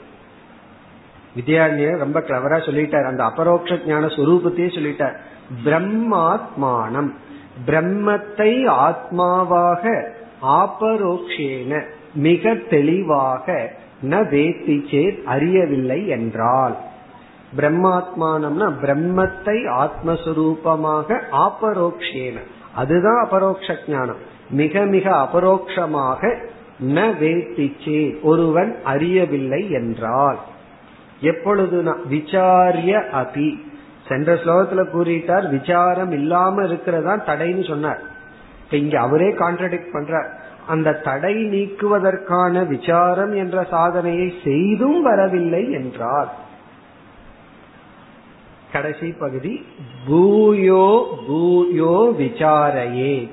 வித்யாரண்யர் ரொம்ப கிளவரா சொல்லிட்டார். அந்த அபரோக்ஷ ஞான சுரூபத்தையே சொல்லிட்டார். பிரம்மாத்மானம். பிரம்மத்தை ஆத்மாவாக ஆபரோக்ஷேன மிக தெளிவாக ந வேத்தி சேத் அறியவில்லை என்றால். பிரம்மாத்மானம்னா பிரம்மத்தை ஆத்மஸ்வரூபமாக ஆபரோக்ஷேன. அதுதான் அபரோக்ஷ ஞானம். மிக மிக அபரோக்ஷமாக ந வேத்திச்சே ஒருவன் அறியவில்லை என்றால். எப்பொழுது விசாரிய அபி சென்ற ஸ்லோகத்துல கூறிட்டார் விசாரம் இல்லாம இருக்கிறதா தடைன்னு சொன்னார். இப்ப இங்க அவரே கான்ட்ரடிக்ட் பண்றார். அந்த தடை நீக்குவதற்கான விசாரம் என்ற சாதனையை செய்தும் வரவில்லை என்றார். கடைசி பகுதி பூயோ பூயோ விசாரையே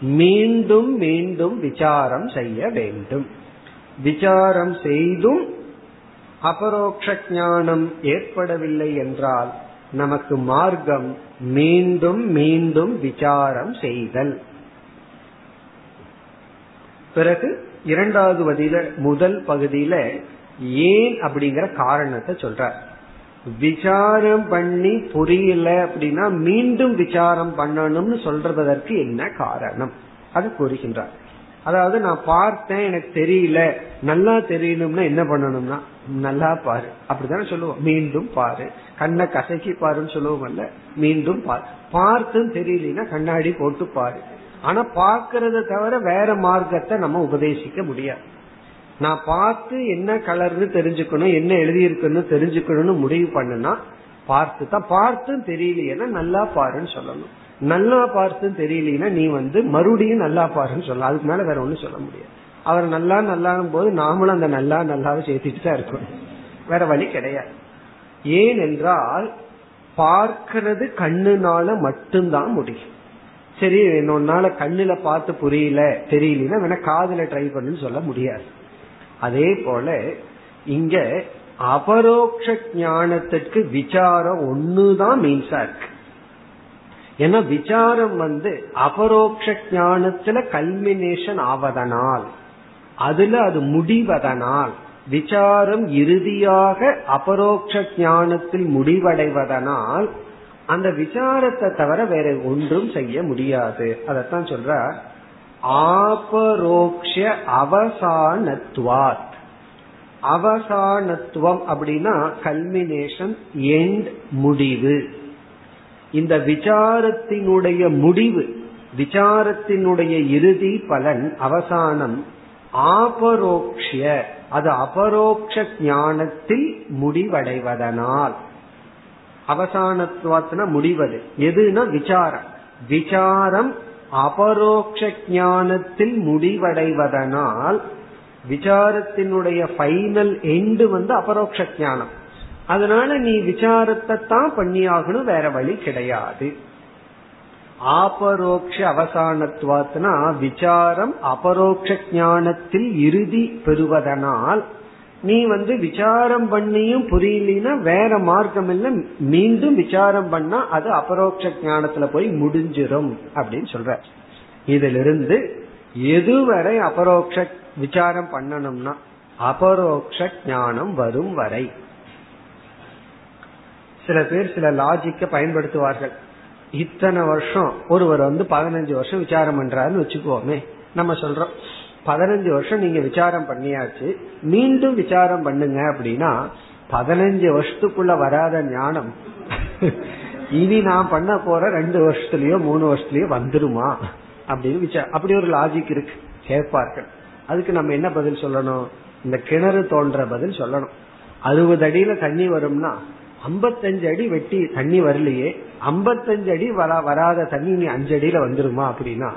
மீண்டும் மீண்டும் விசாரம் செய்ய வேண்டும். விசாரம் செய்தும் அபரோக்ஷ ஞானம் ஏற்படவில்லை என்றால் நமக்கு மார்க்கம் மீண்டும் மீண்டும் விசாரம் செய்தல். பிறகு இரண்டாவது பதில முதல் பகுதியில ஏன் அப்படிங்கிற காரணத்தை சொல்ற விசாரம் பண்ணி புரியல அப்படின்னா மீண்டும் விசாரம் பண்ணணும்னு சொல்றதற்கு என்ன காரணம்? அது கூறுகின்றார். அதாவது நான் பார்த்தேன் எனக்கு தெரியல. நல்லா தெரியணும்னா என்ன பண்ணணும்னா நல்லா பாரு. அப்படித்தானே சொல்லுவோம். மீண்டும் பாரு. கண்ணை கசக்கி பாருன்னு சொல்லுவோம்ல மீண்டும் பாரு. பார்த்தும் தெரியலனா கண்ணாடி போட்டு பாரு. ஆனா பாக்குறத தவிர வேற மார்க்கத்தை நம்ம உபதேசிக்க முடியாது. நான் பார்த்து என்ன கலர்னு தெரிஞ்சுக்கணும் என்ன எழுதியிருக்குன்னு தெரிஞ்சுக்கணும்னு முடிவு பண்ணுனா பார்த்து தான் பார்த்தும் தெரியலையேன்னா நல்லா பாருன்னு சொல்லணும். நல்லா பார்த்து தெரியலனா நீ வந்து மறுபடியும் நல்லா பாருன்னு சொல்லலாம். அதுக்கு மேல வேற ஒன்னும் சொல்ல முடியாது. அவர் நல்லா நல்லா போது நாமளும் அந்த நல்லா நல்லாவை சேர்த்துட்டு தான் இருக்கணும். வேற வழி கிடையாது. ஏனென்றால் பார்க்கறது பார்க்கிறது கண்ணுனால மட்டும்தான் முடியும். சரி என்னொன்னால கண்ணுல பார்த்து புரியல தெரியலன்னா வேணா காதுல ட்ரை பண்ணுன்னு சொல்ல முடியாது. அதே போல இங்க அபரோக்ஷ ஞானத்திற்கு விசாரம் ஒண்ணுதான் மீன்ஸா இருக்கு. ஏன்னா விசாரம் வந்து அபரோக்ஷ ஞானத்துல கல்மினேஷன் ஆவதனால். அதுல அது முடிவதனால். விசாரம் இறுதியாக அபரோக்ஷ ஞானத்தில் முடிவடைவதனால் அந்த விசாரத்தை தவிர வேற ஒன்றும் செய்ய முடியாது. அதத்தான் சொல்ற ஆபரோக்ஷ அவசானத்துவாத் அவசானத்துவம் அப்படின்னா கல்மினேஷன் எண்ட் முடிவு. இந்த விசாரத்தினுடைய முடிவு விசாரத்தினுடைய இறுதி பலன் அவசானம் ஆபரோக்ஷ அது அபரோக்ஷ ஞானத்தில் முடிவடைவதனால். அவசானத்துவத்தின முடிவது எதுனா விசாரம். விசாரம் அபரோக்ஷ ஞானத்தில் முடிவடைவதனால் விசாரத்தினுடைய ஃபைனல் எண்டு வந்து அபரோக்ஷ ஞானம். அதனால நீ விசாரத்தை தான் பண்ணியாகணும் வேற வழி கிடையாது. ஆபரோக்ஷ அவசானத்துவாத்னா விசாரம் அபரோக்ஷ ஞானத்தில் இறுதி பெறுவதனால் நீ வந்து விசாரம் பண்ணியும் புரியலனா வேற மார்க்கம் இல்ல மீண்டும் விசாரம் பண்ணா அது அபரோக்ஷ ஞானத்துல போய் முடிஞ்சிடும் அப்படின்னு சொல்ற. இதிலிருந்து எதுவரை அபரோக்ஷ விசாரம் பண்ணணும்னா அபரோக்ஷ ஞானம் வரும் வரை. சில பேர் சில லாஜிக்க பயன்படுத்துவார்கள். இத்தனை வருஷம் ஒருவர் வந்து பதினஞ்சு வருஷம் விசாரம் பண்றாருன்னு வச்சுக்கோமே. நம்ம சொல்றோம் பதினஞ்சு வருஷம் நீங்க விசாரம் பண்ணியாச்சு மீண்டும் விசாரம் பண்ணுங்க அப்படின்னா பதினஞ்சு வருஷத்துக்குள்ள வராத ஞானம் இனி நான் பண்ண போற ரெண்டு வருஷத்துலயோ மூணு வருஷத்துலயோ வந்துருமா? அப்படின்னு விசா அப்படி ஒரு லாஜிக் இருக்கு கேட்பார்கள். அதுக்கு நம்ம என்ன பதில் சொல்லணும்? இந்த கிணறு தோன்ற பதில் சொல்லணும். அறுபது அடியில தண்ணி வரும்னா ஐம்பத்தஞ்சு அடி வெட்டி தண்ணி வரலையே ஐம்பத்தஞ்சு அடி வரா வராத தண்ணி நீ அஞ்சு அடியில வந்துருமா அப்படின்னா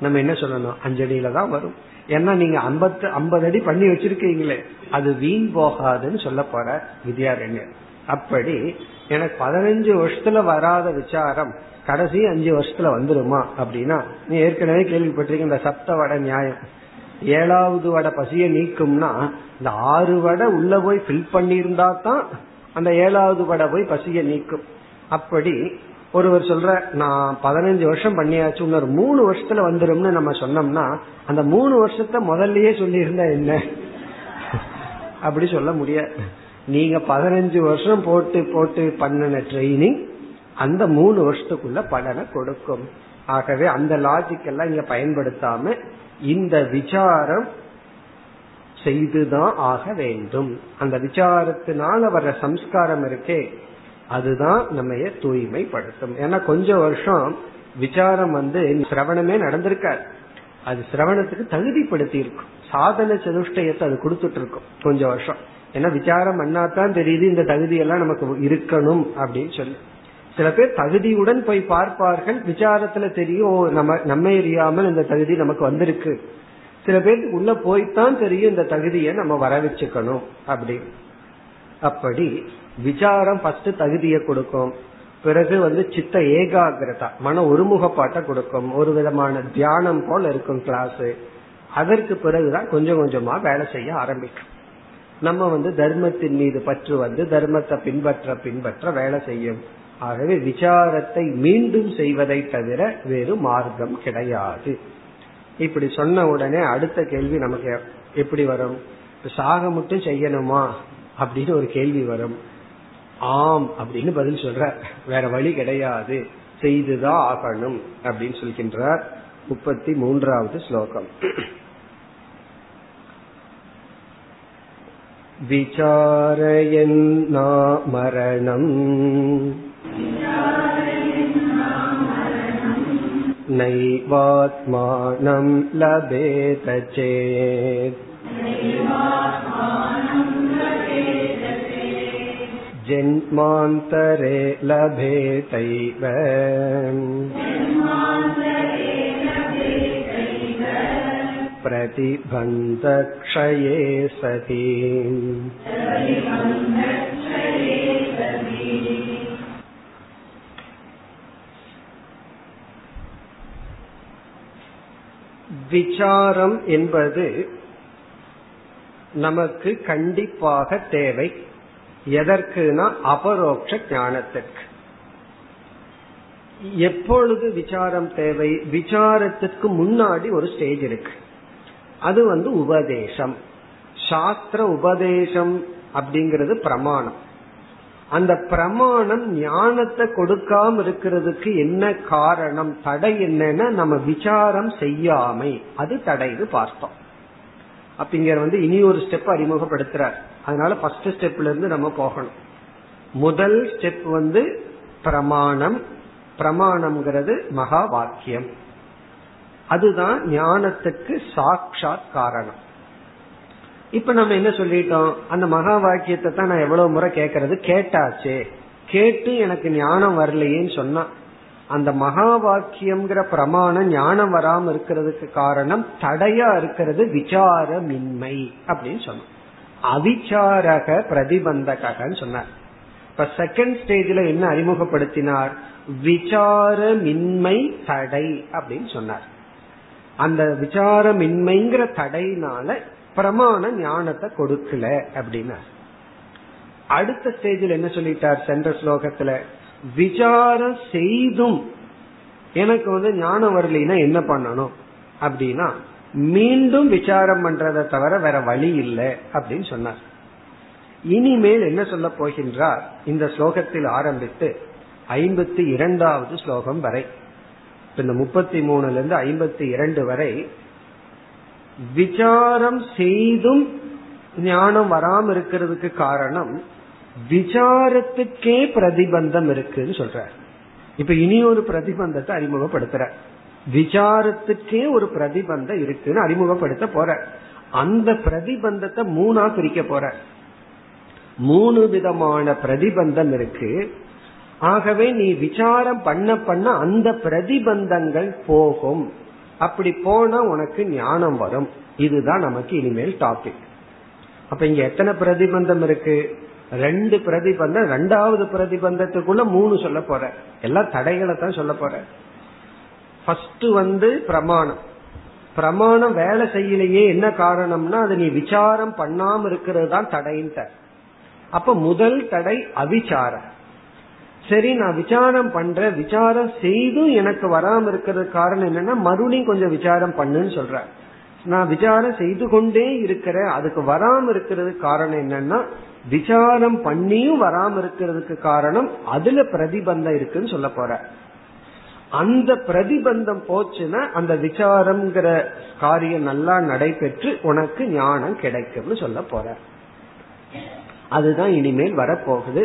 நம்ம என்ன சொல்லணும்? அஞ்சு அடியில தான் வரும். ஏன்னா நீங்க ஐம்பத்து ஐம்பது அடி பண்ணி வச்சிருக்கீங்களே அது வீண் போகாதுன்னு சொல்ல போற வித்யாரண்யர். அப்படி எனக்கு பதினஞ்சு வருஷத்துல வராத விசாரம் கடைசி அஞ்சு வருஷத்துல வந்துருமா அப்படின்னா நீ ஏற்கனவே கேள்விப்பட்டிருக்க இந்த சப்த வட நியாயம். ஏழாவது வடை பசிய நீக்கும்னா இந்த ஆறு வடை உள்ள போய் ஃபில் பண்ணியிருந்தா தான் அந்த ஏழாவது படம் போய் பசிய நீக்கும். அப்படி ஒருவர் சொல்ற நான் பதினஞ்சு வருஷம் பண்ணியாச்சு இன்னொரு மூணு வருஷத்துல வந்துரும்னு நம்ம சொன்னோம்னா அந்த மூணு வருஷத்தை முதல்லயே சொல்லியிருந்தா என்ன? [LAUGHS] அப்படி சொல்ல முடியாது. நீங்க பதினஞ்சு வருஷம் போட்டு போட்டு பண்ணின ட்ரைனிங் அந்த மூணு வருஷத்துக்குள்ள பலனை கொடுக்கும். ஆகவே அந்த லாஜிக் எல்லாம் இங்க பயன்படுத்தாம இந்த விசாரம் செய்துதான் ஆக வேண்டும். அந்த விசாரத்தினால வர்ற சம்ஸ்காரம் இருக்கே அதுதான் நம்ம தூய்மைப்படுத்தும். ஏன்னா கொஞ்சம் வருஷம் விசாரம் வந்து சிரவணமே நடந்திருக்காரு. அது சிரவணத்துக்கு தகுதிப்படுத்தி இருக்கும் சாதன சதுஷ்டயத்தை அது கொடுத்துட்டு இருக்கும் கொஞ்சம் வருஷம். ஏன்னா விசாரம் பண்ணாதான் தெரியுது இந்த தகுதி எல்லாம் நமக்கு இருக்கணும் அப்படின்னு சொல்லி. சில பேர் தகுதியுடன் போய் பார்ப்பார்கள். விசாரத்துல தெரியும் நம்ம நம்ம எரியாமல் இந்த தகுதி நமக்கு வந்திருக்கு. சில பேருக்கு உள்ள போய்தான் தெரியும் இந்த தகுதியை நம்ம வர வச்சுக்கணும் அப்படி. அப்படி விசாரம் ஃபர்ஸ்ட் தகுதியை கொடுக்கும். பிறகு வந்து சித்த ஏகாகிரதா மன ஒருமுகப்பாட்டை கொடுக்கும். ஒரு விதமான தியானம் போல இருக்கும் கிளாஸ் அதற்கு பிறகுதான் கொஞ்சம் கொஞ்சமா வேலை செய்ய ஆரம்பிக்கும். நம்ம வந்து தர்மத்தின் மீது பற்று வந்து தர்மத்தை பின்பற்ற பின்பற்ற வேலை செய்யும். ஆகவே விசாரத்தை மீண்டும் செய்வதை தவிர வேறு மார்க்கம் கிடையாது. இப்படி சொன்ன உடனே அடுத்த கேள்வி நமக்கு எப்படி வரும்? சாக மட்டும் செய்யணுமா? அப்படின்னு ஒரு கேள்வி வரும். ஆம் அப்படின்னு பதில் சொல்ற. வேற வழி கிடையாது. செய்துதான் ஆகணும் அப்படின்னு சொல்கின்றார் முப்பத்தி மூன்றாவது ஸ்லோகம். விசாரயன்னா மரணம். नैवात्मानं लभेत चेत् जन्मान्तरे लभेतैव प्रतिबन्धक्षये सति விசாரம் என்பது நமக்கு கண்டிப்பாக தேவை. எதற்குனா அபரோக்ஷ ஞானத்திற்கு. எப்பொழுது விசாரம் தேவை? விசாரத்திற்கு முன்னாடி ஒரு ஸ்டேஜ் இருக்கு. அது வந்து உபதேசம். சாஸ்திர உபதேசம் அப்படிங்கிறது பிரமாணம். அந்த பிரமாணம் ஞானத்தை கொடுக்காம இருக்கிறதுக்கு என்ன காரணம் தடை என்னன்னா நம்ம விசாரம் செய்யாமை. அது தடைன்னு பார்த்தோம். அப்ப இங்க வந்து இனி ஒரு ஸ்டெப் அறிமுகப்படுத்துறார். அதனால ஃபர்ஸ்ட் ஸ்டெப்ல இருந்து நம்ம போகணும். முதல் ஸ்டெப் வந்து பிரமாணம். பிரமாணம்ங்கிறது மகா வாக்கியம் அதுதான் ஞானத்துக்கு சாட்சாத் காரணம். இப்ப நம்ம என்ன சொல்லிட்டோம்? அந்த மகா வாக்கியத்தை தான் நான் எவ்வளவு முறை கேட்கறது? கேட்டாச்சே. கேட்டு எனக்கு ஞானம் வரலையேன்னு சொன்னா அந்த மகா வாக்கியம்ங்கிற பிரமாணம் ஞானம் வராம இருக்கிறதுக்கு காரணம் தடையா இருக்கிறது விசாரமின்மை அப்படின்னு சொன்னோம் அவிச்சாரக பிரதிபந்தகன்னு சொன்னார். இப்ப செகண்ட் ஸ்டேஜ்ல என்ன அறிமுகப்படுத்தினார்? விசாரமின்மை தடை அப்படின்னு சொன்னார். அந்த விசாரமின்மைங்கிற தடையினால பிரமாண ஞானத்தை கொடுக்கல அப்படின்னா அடுத்த ஸ்டேஜில் என்ன சொல்லிட்டார் சென்ற ஸ்லோகத்துல? விசாரம் செய்தும் எனக்கு வந்து ஞானம் வரலைன்னா என்ன பண்ணணும்? அப்படின்னா மீண்டும் விசாரம் பண்றதை தவிர வேற வழி இல்லை அப்படின்னு சொன்னார். இனிமேல் என்ன சொல்ல போகின்றார்? இந்த ஸ்லோகத்தில் ஆரம்பித்து ஐம்பத்தி இரண்டாவது ஸ்லோகம் வரை இந்த முப்பத்தி மூணுல இருந்து ஐம்பத்தி இரண்டு வரை விசாரம் செய்தும் ஞானம் வராம இருக்கிறதுக்கு காரணம் விசாரத்துக்கே பிரதிபந்தம் இருக்குன்னு சொல்ற. இப்ப இனி ஒரு பிரதிபந்தத்தை அறிமுகப்படுத்துற. விசாரத்துக்கே ஒரு பிரதிபந்தம் இருக்குன்னு அறிமுகப்படுத்த போற. அந்த பிரதிபந்தத்தை மூணா பிரிக்க போற. மூணு விதமான பிரதிபந்தம் இருக்கு. ஆகவே நீ விசாரம் பண்ண பண்ண அந்த பிரதிபந்தங்கள் போகும். அப்படி போனா உனக்கு ஞானம் வரும். இதுதான் நமக்கு இனிமேல் டாபிக் அப்ப இங்க எத்தனை பிரதிபந்தம் இருக்கு? ரெண்டு பிரதிபந்தம் ரெண்டாவது பிரதிபந்தத்துக்குள்ள மூணு சொல்ல போற. எல்லாம் தடைகளை தான் சொல்ல போற. ஃபர்ஸ்ட் வந்து பிரமாணம். பிரமாணம் வேலை செய்யலையே என்ன காரணம்னா அது நீ விசாரம் பண்ணாம இருக்கிறது தான் தடைன்ட்ட. அப்ப முதல் தடை அவிச்சாரம் சரி நான் விசாரம் பண்ற விசாரம் செய்தும் எனக்கு வராம இருக்கிறது காரணம் என்னன்னா மறுபடியும் கொஞ்சம் விசாரம் பண்ணுன்னு சொல்ற. நான் விசாரம் செய்து கொண்டே இருக்கிறேன் அதுக்கு வராம இருக்கிறது காரணம் என்னன்னா விசாரம் பண்ணியும் வராம இருக்கிறதுக்கு காரணம் அதுல பிரதிபந்தம் இருக்குன்னு சொல்ல போற. அந்த பிரதிபந்தம் போச்சுன்னா அந்த விசாரம்ங்கிற காரியம் நல்லா நடைபெற்று உனக்கு ஞானம் கிடைக்கும்னு சொல்ல போற. அதுதான் இனிமேல் வரப்போகுது.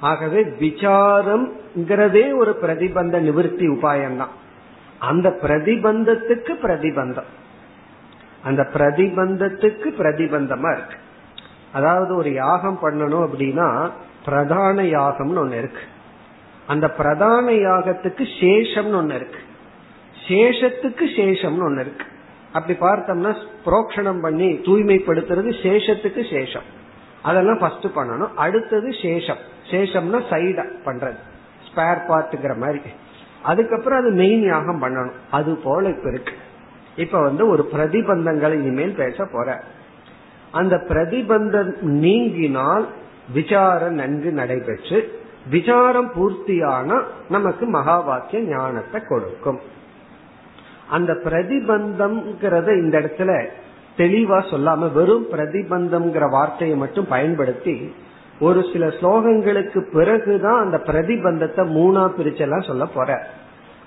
ஆகவே விசாரம்ங்கிறதே ஒரு பிரதிபந்த நிவர்த்தி உபாயம் தான் அந்த பிரதிபந்தத்துக்கு பிரதிபந்தம். அந்த பிரதிபந்தத்துக்கு பிரதிபந்தமா இருக்கு. அதாவது ஒரு யாகம் பண்ணணும் அப்படின்னா பிரதான யாகம்னு ஒண்ணு இருக்கு. அந்த பிரதான யாகத்துக்கு சேஷம்னு ஒண்ணு இருக்கு. சேஷத்துக்கு சேஷம்னு ஒண்ணு இருக்கு. அப்படி பார்த்தோம்னா புரோக்ஷணம் பண்ணி தூய்மைப்படுத்துறது சேஷத்துக்கு சேஷம். அதெல்லாம் ஃபர்ஸ்ட் பண்ணணும். அடுத்தது சேஷம். சேஷம்னா சைடா பண்றது. ஸ்பேர் பார்ட்டுங்கிற மாதிரி. அதுக்கப்புறம் அது மெயின் யாகம் பண்ணணும். அது போல இப்ப இருக்கு. இப்ப வந்து ஒரு பிரதிபந்தங்களை இனிமேல் பேச போற. அந்த பிரதிபந்தம் நீங்கினால் விசாரம் நன்கு நடைபெற்று விசாரம் பூர்த்தியான நமக்கு மகா வாக்கிய ஞானத்தை கொடுக்கும். அந்த பிரதிபந்தம்ங்கிறத இந்த இடத்துல தெளிவா சொல்லாம வெறும் பிரதிபந்தம்ங்கிற வார்த்தையை மட்டும் பயன்படுத்தி ஒரு சில ஸ்லோகங்களுக்கு பிறகுதான் அந்த பிரதிபந்தத்தை மூணா பிரிச்செல்லாம் சொல்ல போற.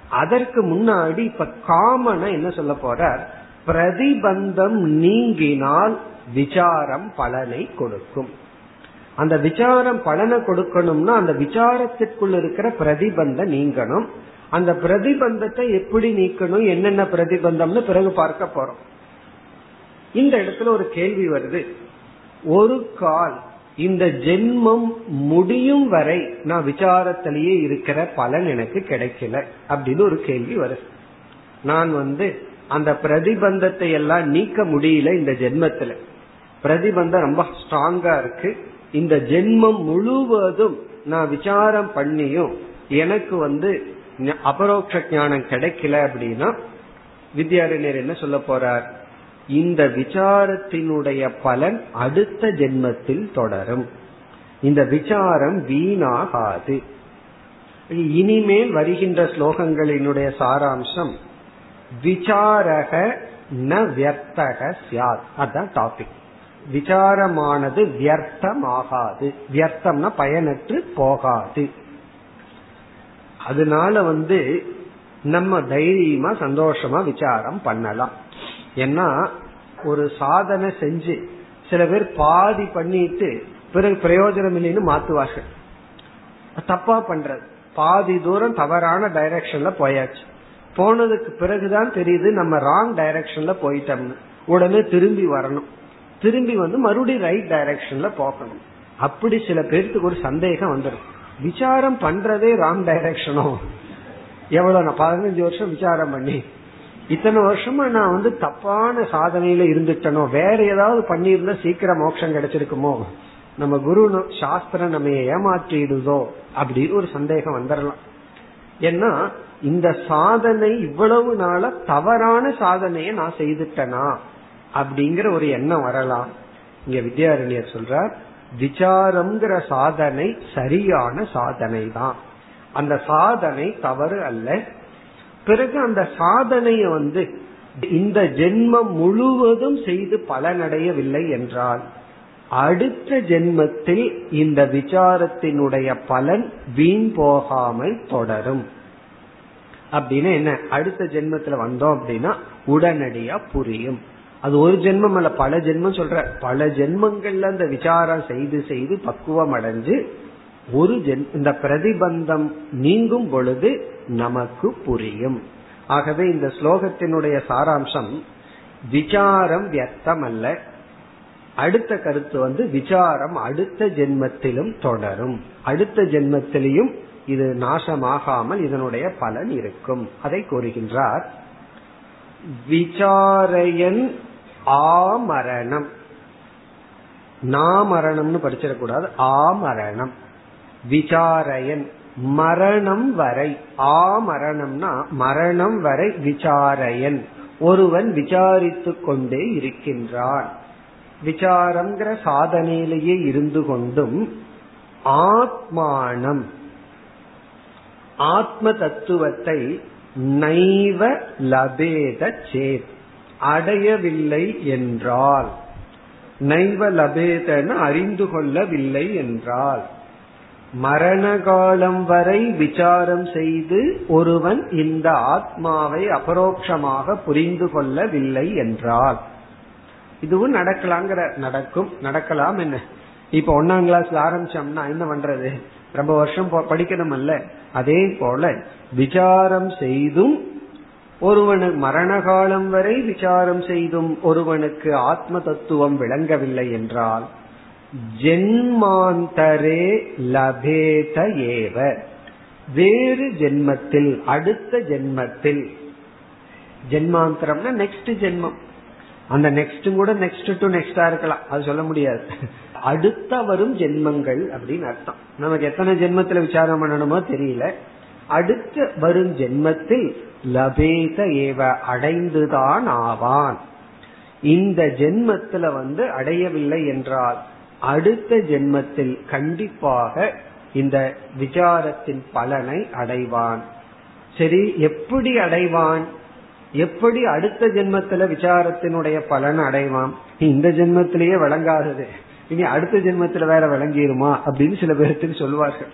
அதற்கு முன்னாடி இப்ப காமனா என்ன சொல்ல போற? பிரதிபந்தம் நீங்கினால் விசாரம் பலனை கொடுக்கும். அந்த விசாரம் பலனை கொடுக்கணும்னா அந்த விசாரத்திற்குள் இருக்கிற பிரதிபந்தம் நீங்கணும். அந்த பிரதிபந்தத்தை எப்படி நீக்கணும்? என்னென்ன பிரதிபந்தம்னு பிறகு பார்க்க போறோம். இந்த இடத்துல ஒரு கேள்வி வருது. ஒரு கால் இந்த ஜென்மம் முடியும் வரை நான் விசாரத்திலேயே இருக்கிற பலன் எனக்கு கிடைக்கல அப்படின்னு ஒரு கேள்வி வருது. நான் வந்து அந்த பிரதிபந்தத்தை எல்லாம் நீக்க முடியல இந்த ஜென்மத்துல. பிரதிபந்தம் ரொம்ப ஸ்ட்ராங்கா இருக்கு. இந்த ஜென்மம் முழுவதும் நான் விசாரம் பண்ணியும் எனக்கு வந்து அபரோக்ஷ ஞானம் கிடைக்கல அப்படின்னா வித்யாரண்யர் என்ன சொல்ல போறார்? இந்த விசாரத்தினுடைய பலன் அடுத்த ஜென்மத்தில் தொடரும். இந்த விசாரம் வீணாகாது. இனிமேல் வருகின்ற ஸ்லோகங்களினுடைய சாராம்சம் விசாரக ந வியர்த்தக சியாத் அதான் டாபிக் விசாரமானது வியர்த்தமாகாது. வியர்த்தம்னா பயனற்று போகாது. அதனால வந்து நம்ம தைரியமா சந்தோஷமா விசாரம் பண்ணலாம். ஏன்னா ஒரு சாதனை செஞ்சு சில பேர் பாதி பண்ணிட்டு பிறகு பிரயோஜனம் இல்லைன்னு மாத்துவார்கள். தப்பா பண்றது. பாதி தூரம் தவறான டைரக்ஷன்ல போயாச்சு. போனதுக்கு பிறகுதான் தெரியுது நம்ம ராங் டைரக்ஷன்ல போயிட்டோம்னு. உடனே திரும்பி வரணும். திரும்பி வந்து மறுபடியும் ரைட் டைரக்ஷன்ல போகணும். அப்படி சில பேர்த்துக்கு ஒரு சந்தேகம் வந்துடும். விசாரம் பண்றதே ராங் டைரக்ஷனோ எவ்வளவு நான் பதினஞ்சு வருஷம் விசாரம் பண்ணி இத்தனை வருஷமா நான் வந்து தப்பான சாதனையில இருந்துட்டனோ வேற ஏதாவது பண்ணியிருந்தா சீக்கிரம் மோட்சம் கிடைச்சிருக்குமோ? நம்ம குரு சாஸ்திரம் நம்ம ஏமாற்றிடுதோ? அப்படின்னு ஒரு சந்தேகம் வந்துடலாம் ஏன்னா இந்த சாதனை இவ்வளவு நாள தவறான சாதனையை நான் செய்துட்டனா? அப்படிங்கிற ஒரு எண்ணம் வரலாம். இங்க வித்யாரண்யர் சொல்றார் விசாரம்ங்கிற சாதனை சரியான சாதனை தான் அந்த சாதனை தவறு அல்ல பிறகு அந்த சாதனையை வந்து இந்த ஜென்மம் முழுவதும் செய்து பலனடையவில்லை என்றால் அடுத்த ஜென்மத்தில் இந்த விசாரத்தினுடைய பலன் வீண் போகாமல் தொடரும். அப்படின்னு என்ன? அடுத்த ஜென்மத்துல வந்தோம் அப்படின்னா உடனடியா புரியும். அது ஒரு ஜென்மம் அல்ல பல ஜென்மம் சொல்ற. பல ஜென்மங்கள்ல அந்த விசாரம் செய்து செய்து பக்குவம் அடைஞ்சு ஒரு ஜென் இந்த பிரதிபந்தம் நீங்கும் பொழுது நமக்கு புரியும். ஆகவே இந்த ஸ்லோகத்தினுடைய சாராம்சம் விசாரம் வியர்த்தம் அல்ல அடுத்த கருத்து வந்து விசாரம் அடுத்த ஜென்மத்திலும் தொடரும். அடுத்த ஜென்மத்திலையும் இது நாசமாகாமல் இதனுடைய பலன் இருக்கும். அதை கூறுகின்றார். விசாரையன் ஆமரணம். நாமரணம்னு படிச்சிடக்கூடாது. ஆமரணம். விசாரயன். மரணம் வரை ஆமரணம்னா மரணம் வரை விசாரயன். ஒருவன் விசாரித்து கொண்டே இருக்கின்றான். விசாரம்ங்கிற சாதனையிலேயே இருந்து கொண்டும் ஆத்மானம் ஆத்ம தத்துவத்தை நைவ லபேத சேத் அடையவில்லை என்றால். நைவ லபேதன அறிந்து கொள்ளவில்லை என்றால். மரண காலம் வரை விசாரம் செய்து ஒருவன் இந்த ஆத்மாவை அபரோக்ஷமாக புரிந்து கொள்ளவில்லை என்றால் இதுவும் நடக்கலாங்கிற நடக்கும் நடக்கலாம் என்ன? இப்ப ஒன்னாம் கிளாஸ்ல ஆரம்பிச்சோம்னா என்ன பண்றது? ரொம்ப வருஷம் படிக்கணும் அல்ல அதே போல விசாரம் செய்தும் ஒருவனுக்கு மரண காலம் வரை விசாரம் செய்தும் ஒருவனுக்கு ஆத்ம தத்துவம் விளங்கவில்லை என்றால் ஜென்மாந்தரே லபேத ஏவ. வேறு ஜென்மத்தில் அடுத்த ஜென்மத்தில். ஜென்மாந்தரம்னா நெக்ஸ்ட் ஜென்மம். அந்த நெக்ஸ்ட் கூட நெக்ஸ்ட் டு நெக்ஸ்டா இருக்கலாம். அது சொல்ல முடியாது. அடுத்த வரும் ஜென்மங்கள் அப்படின்னு அர்த்தம். நமக்கு எத்தனை ஜென்மத்துல விசாரம் பண்ணணுமோ தெரியல. அடுத்த வரும் ஜென்மத்தில் லபேத ஏவ அடைந்துதான் ஆவான். இந்த ஜென்மத்துல வந்து அடையவில்லை என்றால் அடுத்த ஜென்மத்தில் கண்டிப்பாக இந்த விசாரத்தின் பலனை அடைவான். சரி எப்படி அடைவான்? எப்படி அடுத்த ஜென்மத்துல விசாரத்தினுடைய பலன் அடைவான்? இந்த ஜென்மத்திலேயே விளங்காதது. இனி அடுத்த ஜென்மத்துல வேற விளங்கிருமா? அப்படின்னு சில பேருக்கு சொல்வார்கள்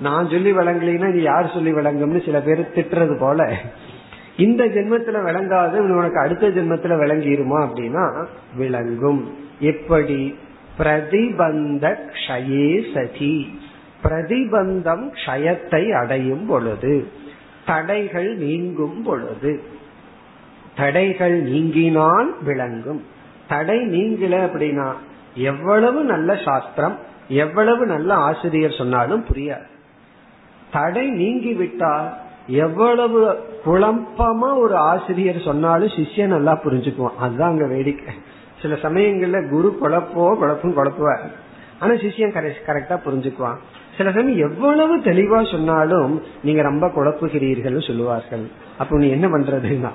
நான் சொல்லி விளங்கலைன்னா இது யார் சொல்லி விளங்கும்னு சில பேர் திட்டுறது போல. இந்த ஜென்மத்துல விளங்காது உனக்கு அடுத்த ஜென்மத்துல விளங்கிருமா அப்படின்னா விளங்கும். எப்படி? பிரதிபந்த க்ஷயே சதி. பிரதிபந்தம் க்ஷயத்தை அடையும் பொழுது தடைகள் நீங்கும் பொழுது தடைகள் நீங்கினால் விளங்கும். தடை நீங்கல அப்படின்னா எவ்வளவு நல்ல சாஸ்திரம் எவ்வளவு நல்ல ஆசிரியர் சொன்னாலும் புரியாது. தடை நீங்கி விட்டால் எவ்வளவு குழப்பமா ஒரு ஆசிரியர் சொன்னாலும் சிஷ்யன் நல்லா புரிஞ்சுக்குவான். அதுதான் அங்க வேடிக்கை. சில சமயங்கள்ல குரு குழப்போ குழப்பம் குழப்புவார். ஆனா சிஷியம் கரெக்டா புரிஞ்சுக்குவான். சில சமயம் எவ்வளவு தெளிவா சொன்னாலும் நீங்க ரொம்ப குழப்புகிறீர்கள் சொல்லுவார்கள். அப்ப நீ என்ன பண்றதுன்னா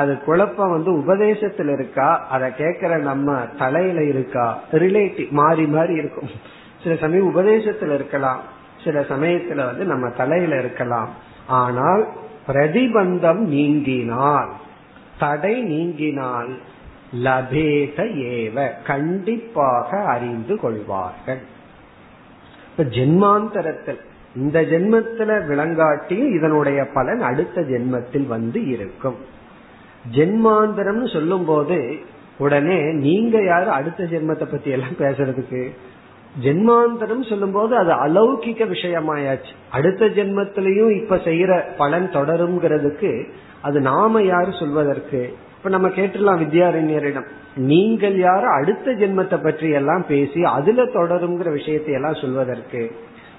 அது குழப்பம் வந்து உபதேசத்துல இருக்கா அதை கேட்கிற நம்ம தலையில இருக்கா ரிலேட்டிவ் மாறி மாறி இருக்கும். சில சமயம் உபதேசத்துல இருக்கலாம் சில சமயத்துல வந்து நம்ம தலையில இருக்கலாம். ஆனால் பிரதிபந்தம் நீங்கினால் தடை நீங்கினால் லபேத ஏவ கண்டிப்பாக அறிந்து கொள்வார்கள். இப்ப ஜென்மாந்தரத்தில் இந்த ஜென்மத்துல விளங்காட்டியும் இதனுடைய பலன் அடுத்த ஜென்மத்தில் வந்து இருக்கும். ஜென்மாந்தரம்னு சொல்லும் போது உடனே நீங்க யாரு அடுத்த ஜென்மத்தை பத்தி எல்லாம் பேசுறதுக்கு? ஜென்மாந்தரம் சொல்லும் போது அது அலௌகிக விஷயமாயாச்சு. அடுத்த ஜென்மத்திலையும் இப்ப செய்யற பலன் தொடருங்கிறதுக்கு அது நாம யாரு சொல்வதற்கு? இப்ப நம்ம கேட்டுலாம் வித்யாரண்யரிடம். நீங்கள் யார்? அடுத்த ஜென்மத்தை பற்றி எல்லாம் பேசி அதுல தொடருங்கிற விஷயத்தை எல்லாம் சொல்வதற்கு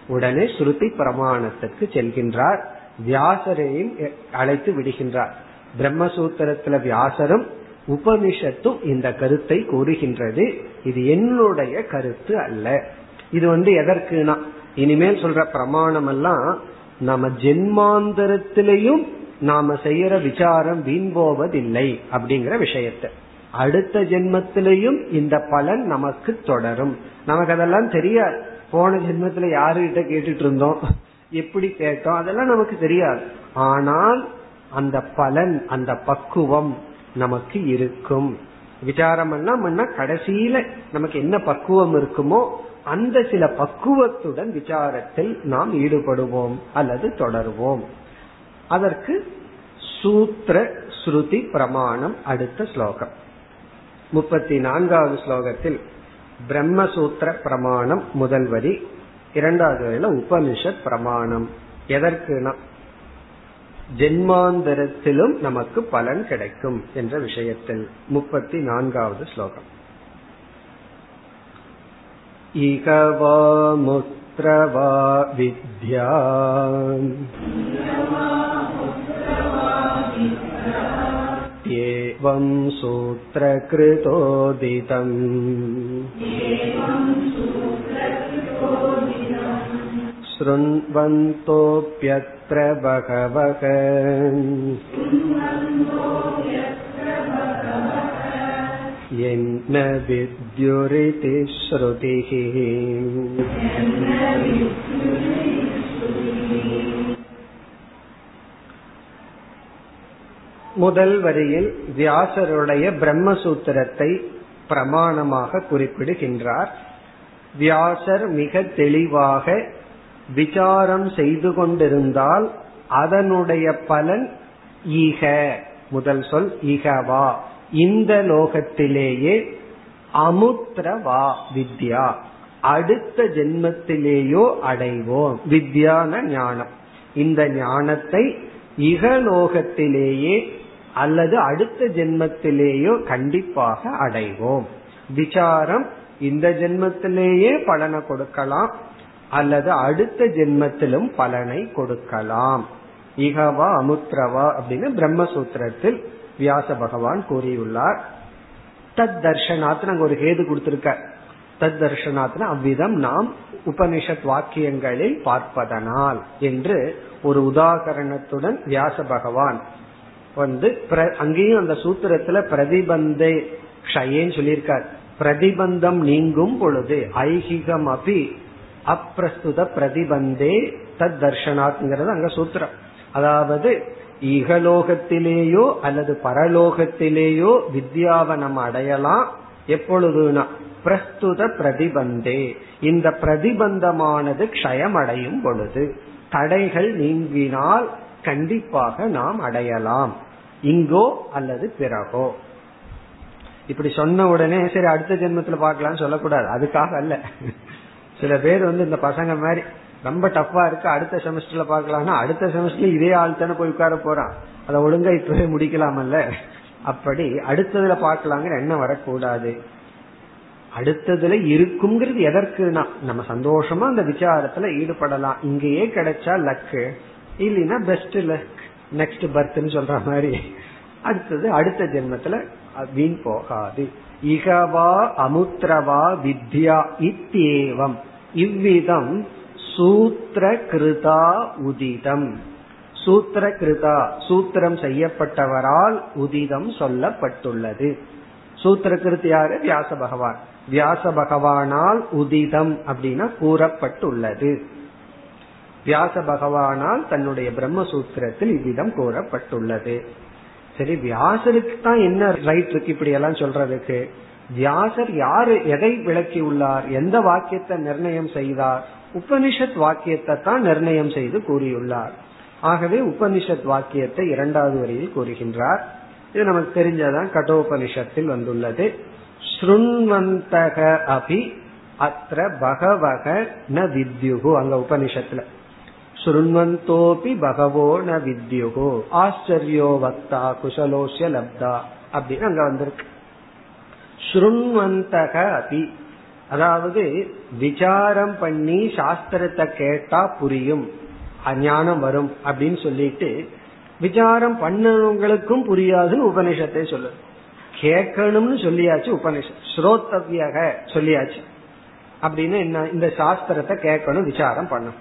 உடனே ஸ்ருதி பிரமாணத்துக்கு செல்கின்றார். வியாசரையும் அழைத்து விடுகின்றார். பிரம்மசூத்திரத்துல வியாசரும் உபனிஷத்தும் இந்த கருத்தை கூறுகின்றது. இது என்னுடைய கருத்து அல்ல. இது வந்து எதற்குனா? இனிமேல் சொல்ற பிரமாணம் எல்லாம் நம்ம ஜென்மாந்தரத்திலையும் நாம செய்யற விசாரம் வீண் போவதில்லை அப்படிங்கிற விஷயத்தை. அடுத்த ஜென்மத்திலையும் இந்த பலன் நமக்கு தொடரும். நமக்கு அதெல்லாம் தெரியாது. போன ஜென்மத்துல யாருகிட்ட கேட்டுட்டு இருந்தோம்? எப்படி கேட்டோம்? அதெல்லாம் நமக்கு தெரியாது. ஆனால் அந்த பலன் அந்த பக்குவம் நமக்கு இருக்கும். விசாரம் பண்ணா கடைசியில நமக்கு என்ன பக்குவம் இருக்குமோ அந்த சில பக்குவத்துடன் விசாரத்தில் நாம் ஈடுபடுவோம் அல்லது தொடருவோம். அதற்கு சூத்திர ஸ்ருதி பிரமாணம் அடுத்த ஸ்லோகம். முப்பத்தி நான்காவது ஸ்லோகத்தில் பிரம்மசூத்திர பிரமாணம் முதல் வரி இரண்டாவது வரையில உபனிஷத் பிரமாணம். எதற்குனா ஜென்மாந்தரத்திலும் நமக்கு பலன் கிடைக்கும் என்ற விஷயத்தில். முப்பத்தி நான்காவது ஸ்லோகம் இகவாமுத் वा मुत्र वा विद्या एवं सूत्रकृतोदितम् शृण्वन्तोऽप्यत्र बहवः என்ன வித்யுரிதி முதல் வரியில் வியாசருடைய பிரம்மசூத்திரத்தை பிரமாணமாக குறிப்பிடுகின்றார். வியாசர் மிக தெளிவாக விசாரம் செய்து கொண்டிருந்தால் அதனுடைய பலன் ஈக. முதல் சொல் ஈகவா. இந்த லோகத்திலேயே அமுத்திரவா வித்யா. அடுத்த ஜென்மத்திலேயோ அடைவோம். வித்யான ஞானம். இந்த ஞானத்தை இகலோகத்திலேயே அல்லது அடுத்த ஜென்மத்திலேயோ கண்டிப்பாக அடைவோம். விசாரம் இந்த ஜென்மத்திலேயே பலனை கொடுக்கலாம் அல்லது அடுத்த ஜென்மத்திலும் பலனை கொடுக்கலாம். இகவா அமுத்ரவா அப்படின்னு பிரம்மசூத்திரத்தில் வியாச பகவான் கூறியுள்ளார். தத் தர்ஷனாத் நாங்க ஒரு ஹேது கொடுத்திருக்க. தத் தர்ஷனாத்னா அவ்விதம் நாம் உபனிஷத் வாக்கியங்களில் பார்ப்பதனால் என்று ஒரு உதாகரணத்துடன் வியாச பகவான் வந்து அங்கேயும் அந்த சூத்திரத்துல பிரதிபந்தே க்ஷயேன்னு சொல்லியிருக்கார். பிரதிபந்தம் நீங்கும் பொழுது ஐகிகம் அபி அப்பிரஸ்துத பிரதிபந்தே தத் தர்ஷனாத்ங்கிறது அங்க சூத்திரம். அதாவது இகலோகத்திலேயோ அல்லது பரலோகத்திலேயோ வித்யாவை நம்ம அடையலாம். எப்பொழுதுனா பிரஸ்துத பிரதிபந்தே. இந்த பிரதிபந்தமானது க்ஷயம் அடையும் பொழுது தடைகள் நீங்கினால் கண்டிப்பாக நாம் அடையலாம். இங்கோ அல்லது பிறகோ. இப்படி சொன்ன உடனே சரி அடுத்த ஜென்மத்துல பார்க்கலாம்னு சொல்லக்கூடாது. அதுக்காக அல்ல. சில பேர் வந்து இந்த பசங்க மாதிரி ரொம்ப டஃபா இருக்கு. அடுத்த செமஸ்டர்ல பாக்கலாம்னா அடுத்த செமஸ்டர்ல இதே ஆள் தானே போய் உட்கார போறான். அதை ஒழுங்கா இப்பவே முடிக்கலாமல்ல? அப்படி அடுத்ததுல பாக்கலாங்கிற எண்ணம் வரக்கூடாது. அடுத்ததுல இருக்குங்கிறது எதற்குனா நம்ம சந்தோஷமா அந்த விசாரத்துல ஈடுபடலாம். இங்கேயே கிடைச்சா லக்கு இல்லைன்னா பெஸ்ட் லக் நெக்ஸ்ட் பர்த்னு சொல்ற மாதிரி. அடுத்தது அடுத்த ஜென்மத்துல வீண் போகாது. இகவா அமுத்திரவா வித்யா இத்தியேவம் இவ்விதம் சூத்திர கிருதா உதிதம். சூத்திர கிருதா சூத்திரம் செய்யப்பட்டவரால் உதிதம் சொல்லப்பட்டுள்ளது. சூத்திர கிருத்து யாரு? வியாச பகவான். வியாச பகவானால் உதிதம் அப்படின்னா கூறப்பட்டுள்ளது. வியாச பகவானால் தன்னுடைய பிரம்மசூத்திரத்தில் இவ்விதம் கூறப்பட்டுள்ளது. சரி வியாசருக்கு தான் என்ன ரைட் இருக்கு இப்படி எல்லாம் சொல்றதுக்கு? வியாசர் யாரு? எதை விளக்கியுள்ளார்? எந்த வாக்கியத்தை நிர்ணயம் செய்தார்? உபனிஷத் வாக்கியத்தை தான் நிர்ணயம் செய்து கூறியுள்ளார். ஆகவே உபனிஷத் வாக்கியத்தை இரண்டாவது வரியில் கூறுகின்றார். இது நமக்கு தெரிஞ்சதான் கடோபனிஷத்தில் வந்துள்ளது. ஸ்ருண்வந்தக அபி அத்திர பகவக ந வித்யுகு. அங்க உபனிஷத்துல. சுருண்வந்தோபி பகவோ ந வித்யுகோ. ஆச்சரியோ வக்தா குசலோசிய லப்தா. அப்படின்னு அங்க வந்திருக்கு. ஸ்ருண்வந்தக அபி. அதாவது விசாரம் பண்ணி சாஸ்திரத்தை கேட்டா புரியும். அஞ்ஞானம் வரும் அப்படின்னு சொல்லிட்டு விசாரம் பண்ணவங்களுக்கும் புரியாதுன்னு உபனிஷத்தை சொல்லு கேட்கணும்னு சொல்லியாச்சு உபனிஷத். ஸ்ரோத்தவியக சொல்லியாச்சு. அப்படின்னு என்ன இந்த சாஸ்திரத்தை கேட்கணும் விசாரம் பண்ணணும்.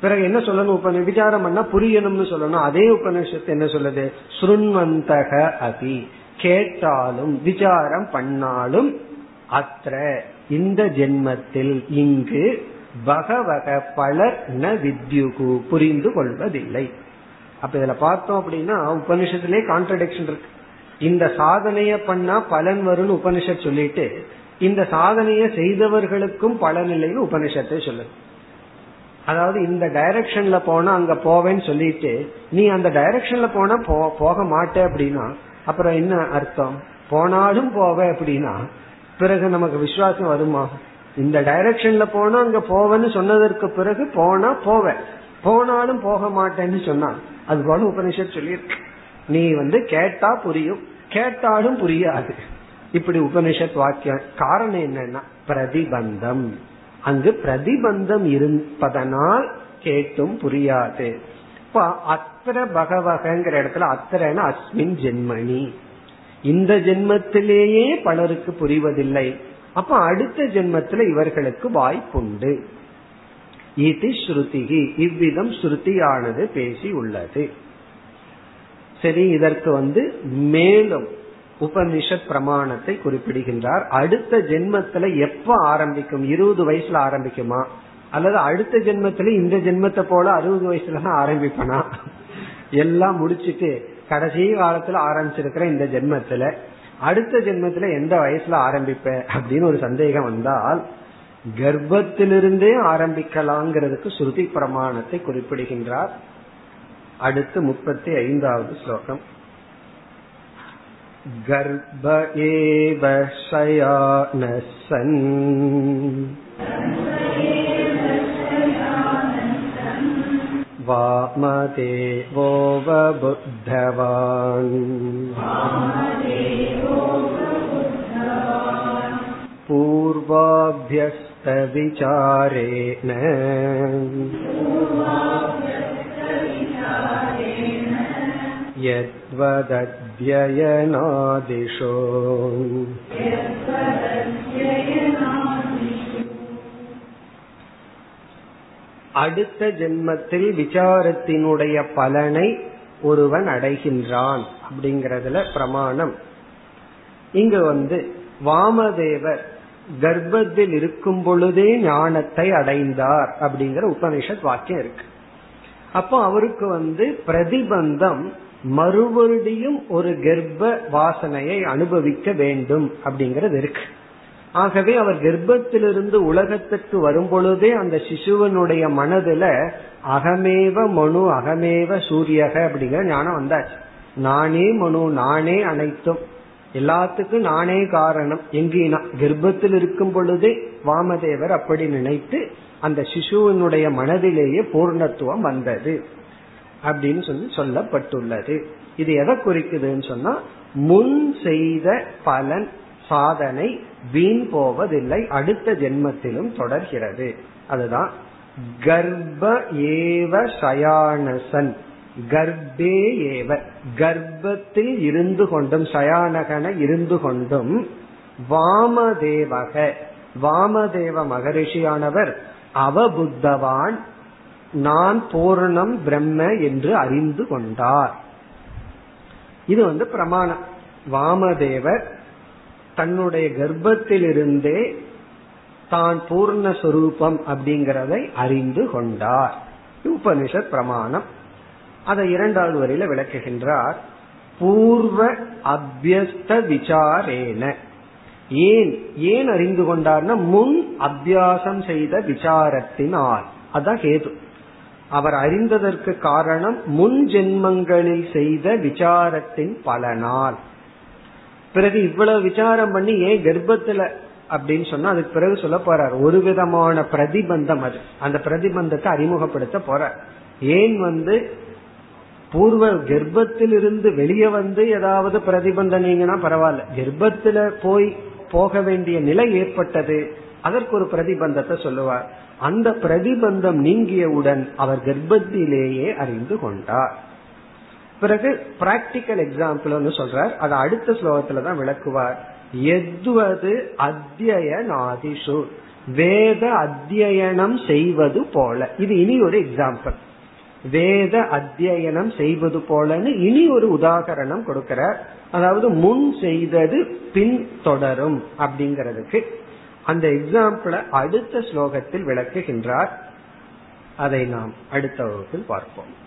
பிறகு என்ன சொல்லணும் உப விசாரம் பண்ணா புரியணும்னு சொல்லணும். அதே உபனிஷத்து என்ன சொல்லுது? சுருண்வந்தக அபி. கேட்டாலும் விசாரம் பண்ணாலும் அத்த இந்த ஜென்மத்தில் இங்கு பகவக பலர் ந வித்யுகு புரிந்து கொள்வதில்லை. அப்ப இதுல பார்த்தோம் அப்படின்னா உபனிஷத்திலே கான்ட்ரடிக்ஷன் இருக்கு. இந்த சாதனைய பண்ணா பலன் வரும்னு உபனிஷத் சொல்லிட்டு இந்த சாதனைய செய்தவர்களுக்கும் பலன் இல்லைன்னு உபனிஷத்தை சொல்லுது. அதாவது இந்த டைரக்ஷன்ல போனா அங்க போவேன்னு சொல்லிட்டு நீ அந்த டைரக்ஷன்ல போனா போக மாட்டே அப்படின்னா அப்புறம் என்ன அர்த்தம்? போனாலும் போவ அப்படின்னா பிறகு நமக்கு விசுவாசம் வருமா? இந்த டைரக்ஷன்ல போனா அங்க போவேன்னு சொன்னதற்கு பிறகு போனா போவேன் போனாலும் போக மாட்டேன்னு சொன்னா. அது போல உபனிஷத் சொல்லியிருக்கு. நீ வந்து கேட்டா புரியும் கேட்டாலும் புரியாது. இப்படி உபனிஷத் வாக்கியம் காரணம் என்னன்னா பிரதிபந்தம். அங்கு பிரதிபந்தம் இருப்பதனால் கேட்டும் புரியாது. இப்ப அத்திர பகவகங்கிற இடத்துல அத்திரன அஸ்மின் ஜென்மணி. இந்த ஜென்மத்திலேயே பலருக்கு புரிவதில்லை. அப்ப அடுத்த ஜென்மத்தில் இவர்களுக்கு வாய்ப்புண்டு. இது ஸ்ருதிகி இவ்விதம் ஸ்ருதியானது பேசி உள்ளது. சரி இதற்கு வந்து மேலும் உபனிஷத் பிரமாணத்தை குறிப்பிடுகின்றார். அடுத்த ஜென்மத்துல எப்ப ஆரம்பிக்கும்? இருபது வயசுல ஆரம்பிக்குமா? அல்லது அடுத்த ஜென்மத்துல இந்த ஜென்மத்தை போல அறுபது வயசுல தான் ஆரம்பிப்பனா? எல்லாம் முடிச்சிட்டு கடைசி காலத்துல ஆரம்பிச்சிருக்கிற இந்த ஜென்மத்துல அடுத்த ஜென்மத்துல எந்த வயசுல ஆரம்பிப்ப அப்படின்னு ஒரு சந்தேகம் வந்தால் கர்ப்பத்திலிருந்தே ஆரம்பிக்கலாங்கிறதுக்கு ஸ்ருதி பிரமாணத்தை குறிப்பிடுகின்றார் அடுத்து முப்பத்தி ஐந்தாவது ஸ்லோகம் गर्भ एव शयानः सन् वामदेवोऽवबुद्धवान् पूर्वाभ्यस्तविचारेण यद्वदध्ययनादिशो அடுத்த ஜென்மத்தில் விசாரத்தினுடைய பலனை ஒருவன் அடைகின்றான் அப்படிங்கறதுல பிரமாணம். இங்கு வந்து வாமதேவர் கர்ப்பத்தில் இருக்கும் பொழுதே ஞானத்தை அடைந்தார் அப்படிங்கிற உபனிஷத் வாக்கியம் இருக்கு. அப்போ அவருக்கு வந்து பிரதிபந்தம் மறுபடியும் ஒரு கர்ப்ப வாசனையை அனுபவிக்க வேண்டும் அப்படிங்கறது இருக்கு. ஆகவே அவர் கர்ப்பத்திலிருந்து உலகத்திற்கு வரும் பொழுதே அந்த சிசுவனுடைய மனதுல அகமேவ மனு அகமேவ சூரியக அப்படிங்கிற ஞானம் வந்தாச்சு. நானே மனு நானே அனைத்தும். எல்லாத்துக்கும் நானே காரணம் எங்கினா கர்ப்பத்தில் இருக்கும் பொழுதே வாமதேவர் அப்படி நினைத்து அந்த சிசுவனுடைய மனதிலேயே பூர்ணத்துவம் வந்தது அப்படின்னு சொல்லி சொல்லப்பட்டுள்ளது. இது எதை குறிக்குதுன்னு சொன்னா முன் செய்த பலன் சாதனை வீண் போவதில்லை அடுத்த ஜென்மத்திலும் தொடர்கிறது. அதுதான் கர்ப்ப ஏவ சயானசன். கர்ப்பே ஏவ. கர்ப்பத்தில் இருந்து கொண்டும் சயானகன இருந்து கொண்டும் வாமதேவக. வாமதேவ மகரிஷியானவர் அவபுத்தவான் நான் பூர்ணம் பிரம்ம என்று அறிந்து கொண்டார். இது வந்து பிரமாணம். வாமதேவர் தன்னுடைய கர்ப்பத்திலிருந்தே தான் பூர்ணஸ்வரூபம் அப்படிங்கறதை அறிந்து கொண்டார். உபனிஷத் பிரமாணம். அதை இரண்டாவது வரையில விளக்குகின்றார். பூர்வ அபியஸ்த விசாரேன. ஏன் ஏன் அறிந்து கொண்டார்னா முன் அபியாசம் செய்த விசாரத்தினால். அதான் கேது. அவர் அறிந்ததற்கு காரணம் முன் ஜென்மங்களில் செய்த விசாரத்தின் பலனால். பிறகு இவ்வளவு விசாரம் பண்ணி ஏன் கர்ப்பத்துல அப்படின்னு சொன்னா அதுக்கு பிறகு சொல்ல போறார். ஒரு விதமான பிரதிபந்தம் அது. அந்த பிரதிபந்தத்தை அறிமுகப்படுத்த போறார். ஏன் வந்து பூர்வ கர்ப்பத்திலிருந்து வெளியே வந்து ஏதாவது பிரதிபந்தம் நீங்கன்னா பரவாயில்ல. கர்ப்பத்துல போய் போக வேண்டிய நிலை ஏற்பட்டது அதற்கு ஒரு பிரதிபந்தத்தை சொல்லுவார். அந்த பிரதிபந்தம் நீங்கியவுடன் அவர் கர்ப்பத்திலேயே அறிந்து கொண்டார். பிறகு பிராக்டிக்கல் எக்ஸாம்பிள் சொல்றார். அதை அடுத்த ஸ்லோகத்துல தான் விளக்குவார். எதுவது அத்தியனாதிஷு வேத அத்தியனம் செய்வது போல. இது இனி ஒரு எக்ஸாம்பிள் வேத அத்தியனம் செய்வது போலன்னு இனி ஒரு உதாகரணம் கொடுக்கிறார். அதாவது முன் செய்தது பின் தொடரும் அப்படிங்கிறதுக்கு. அந்த எக்ஸாம்பிளை அடுத்த ஸ்லோகத்தில் விளக்குகின்றார். அதை நாம் அடுத்த வகுப்பில் பார்ப்போம்.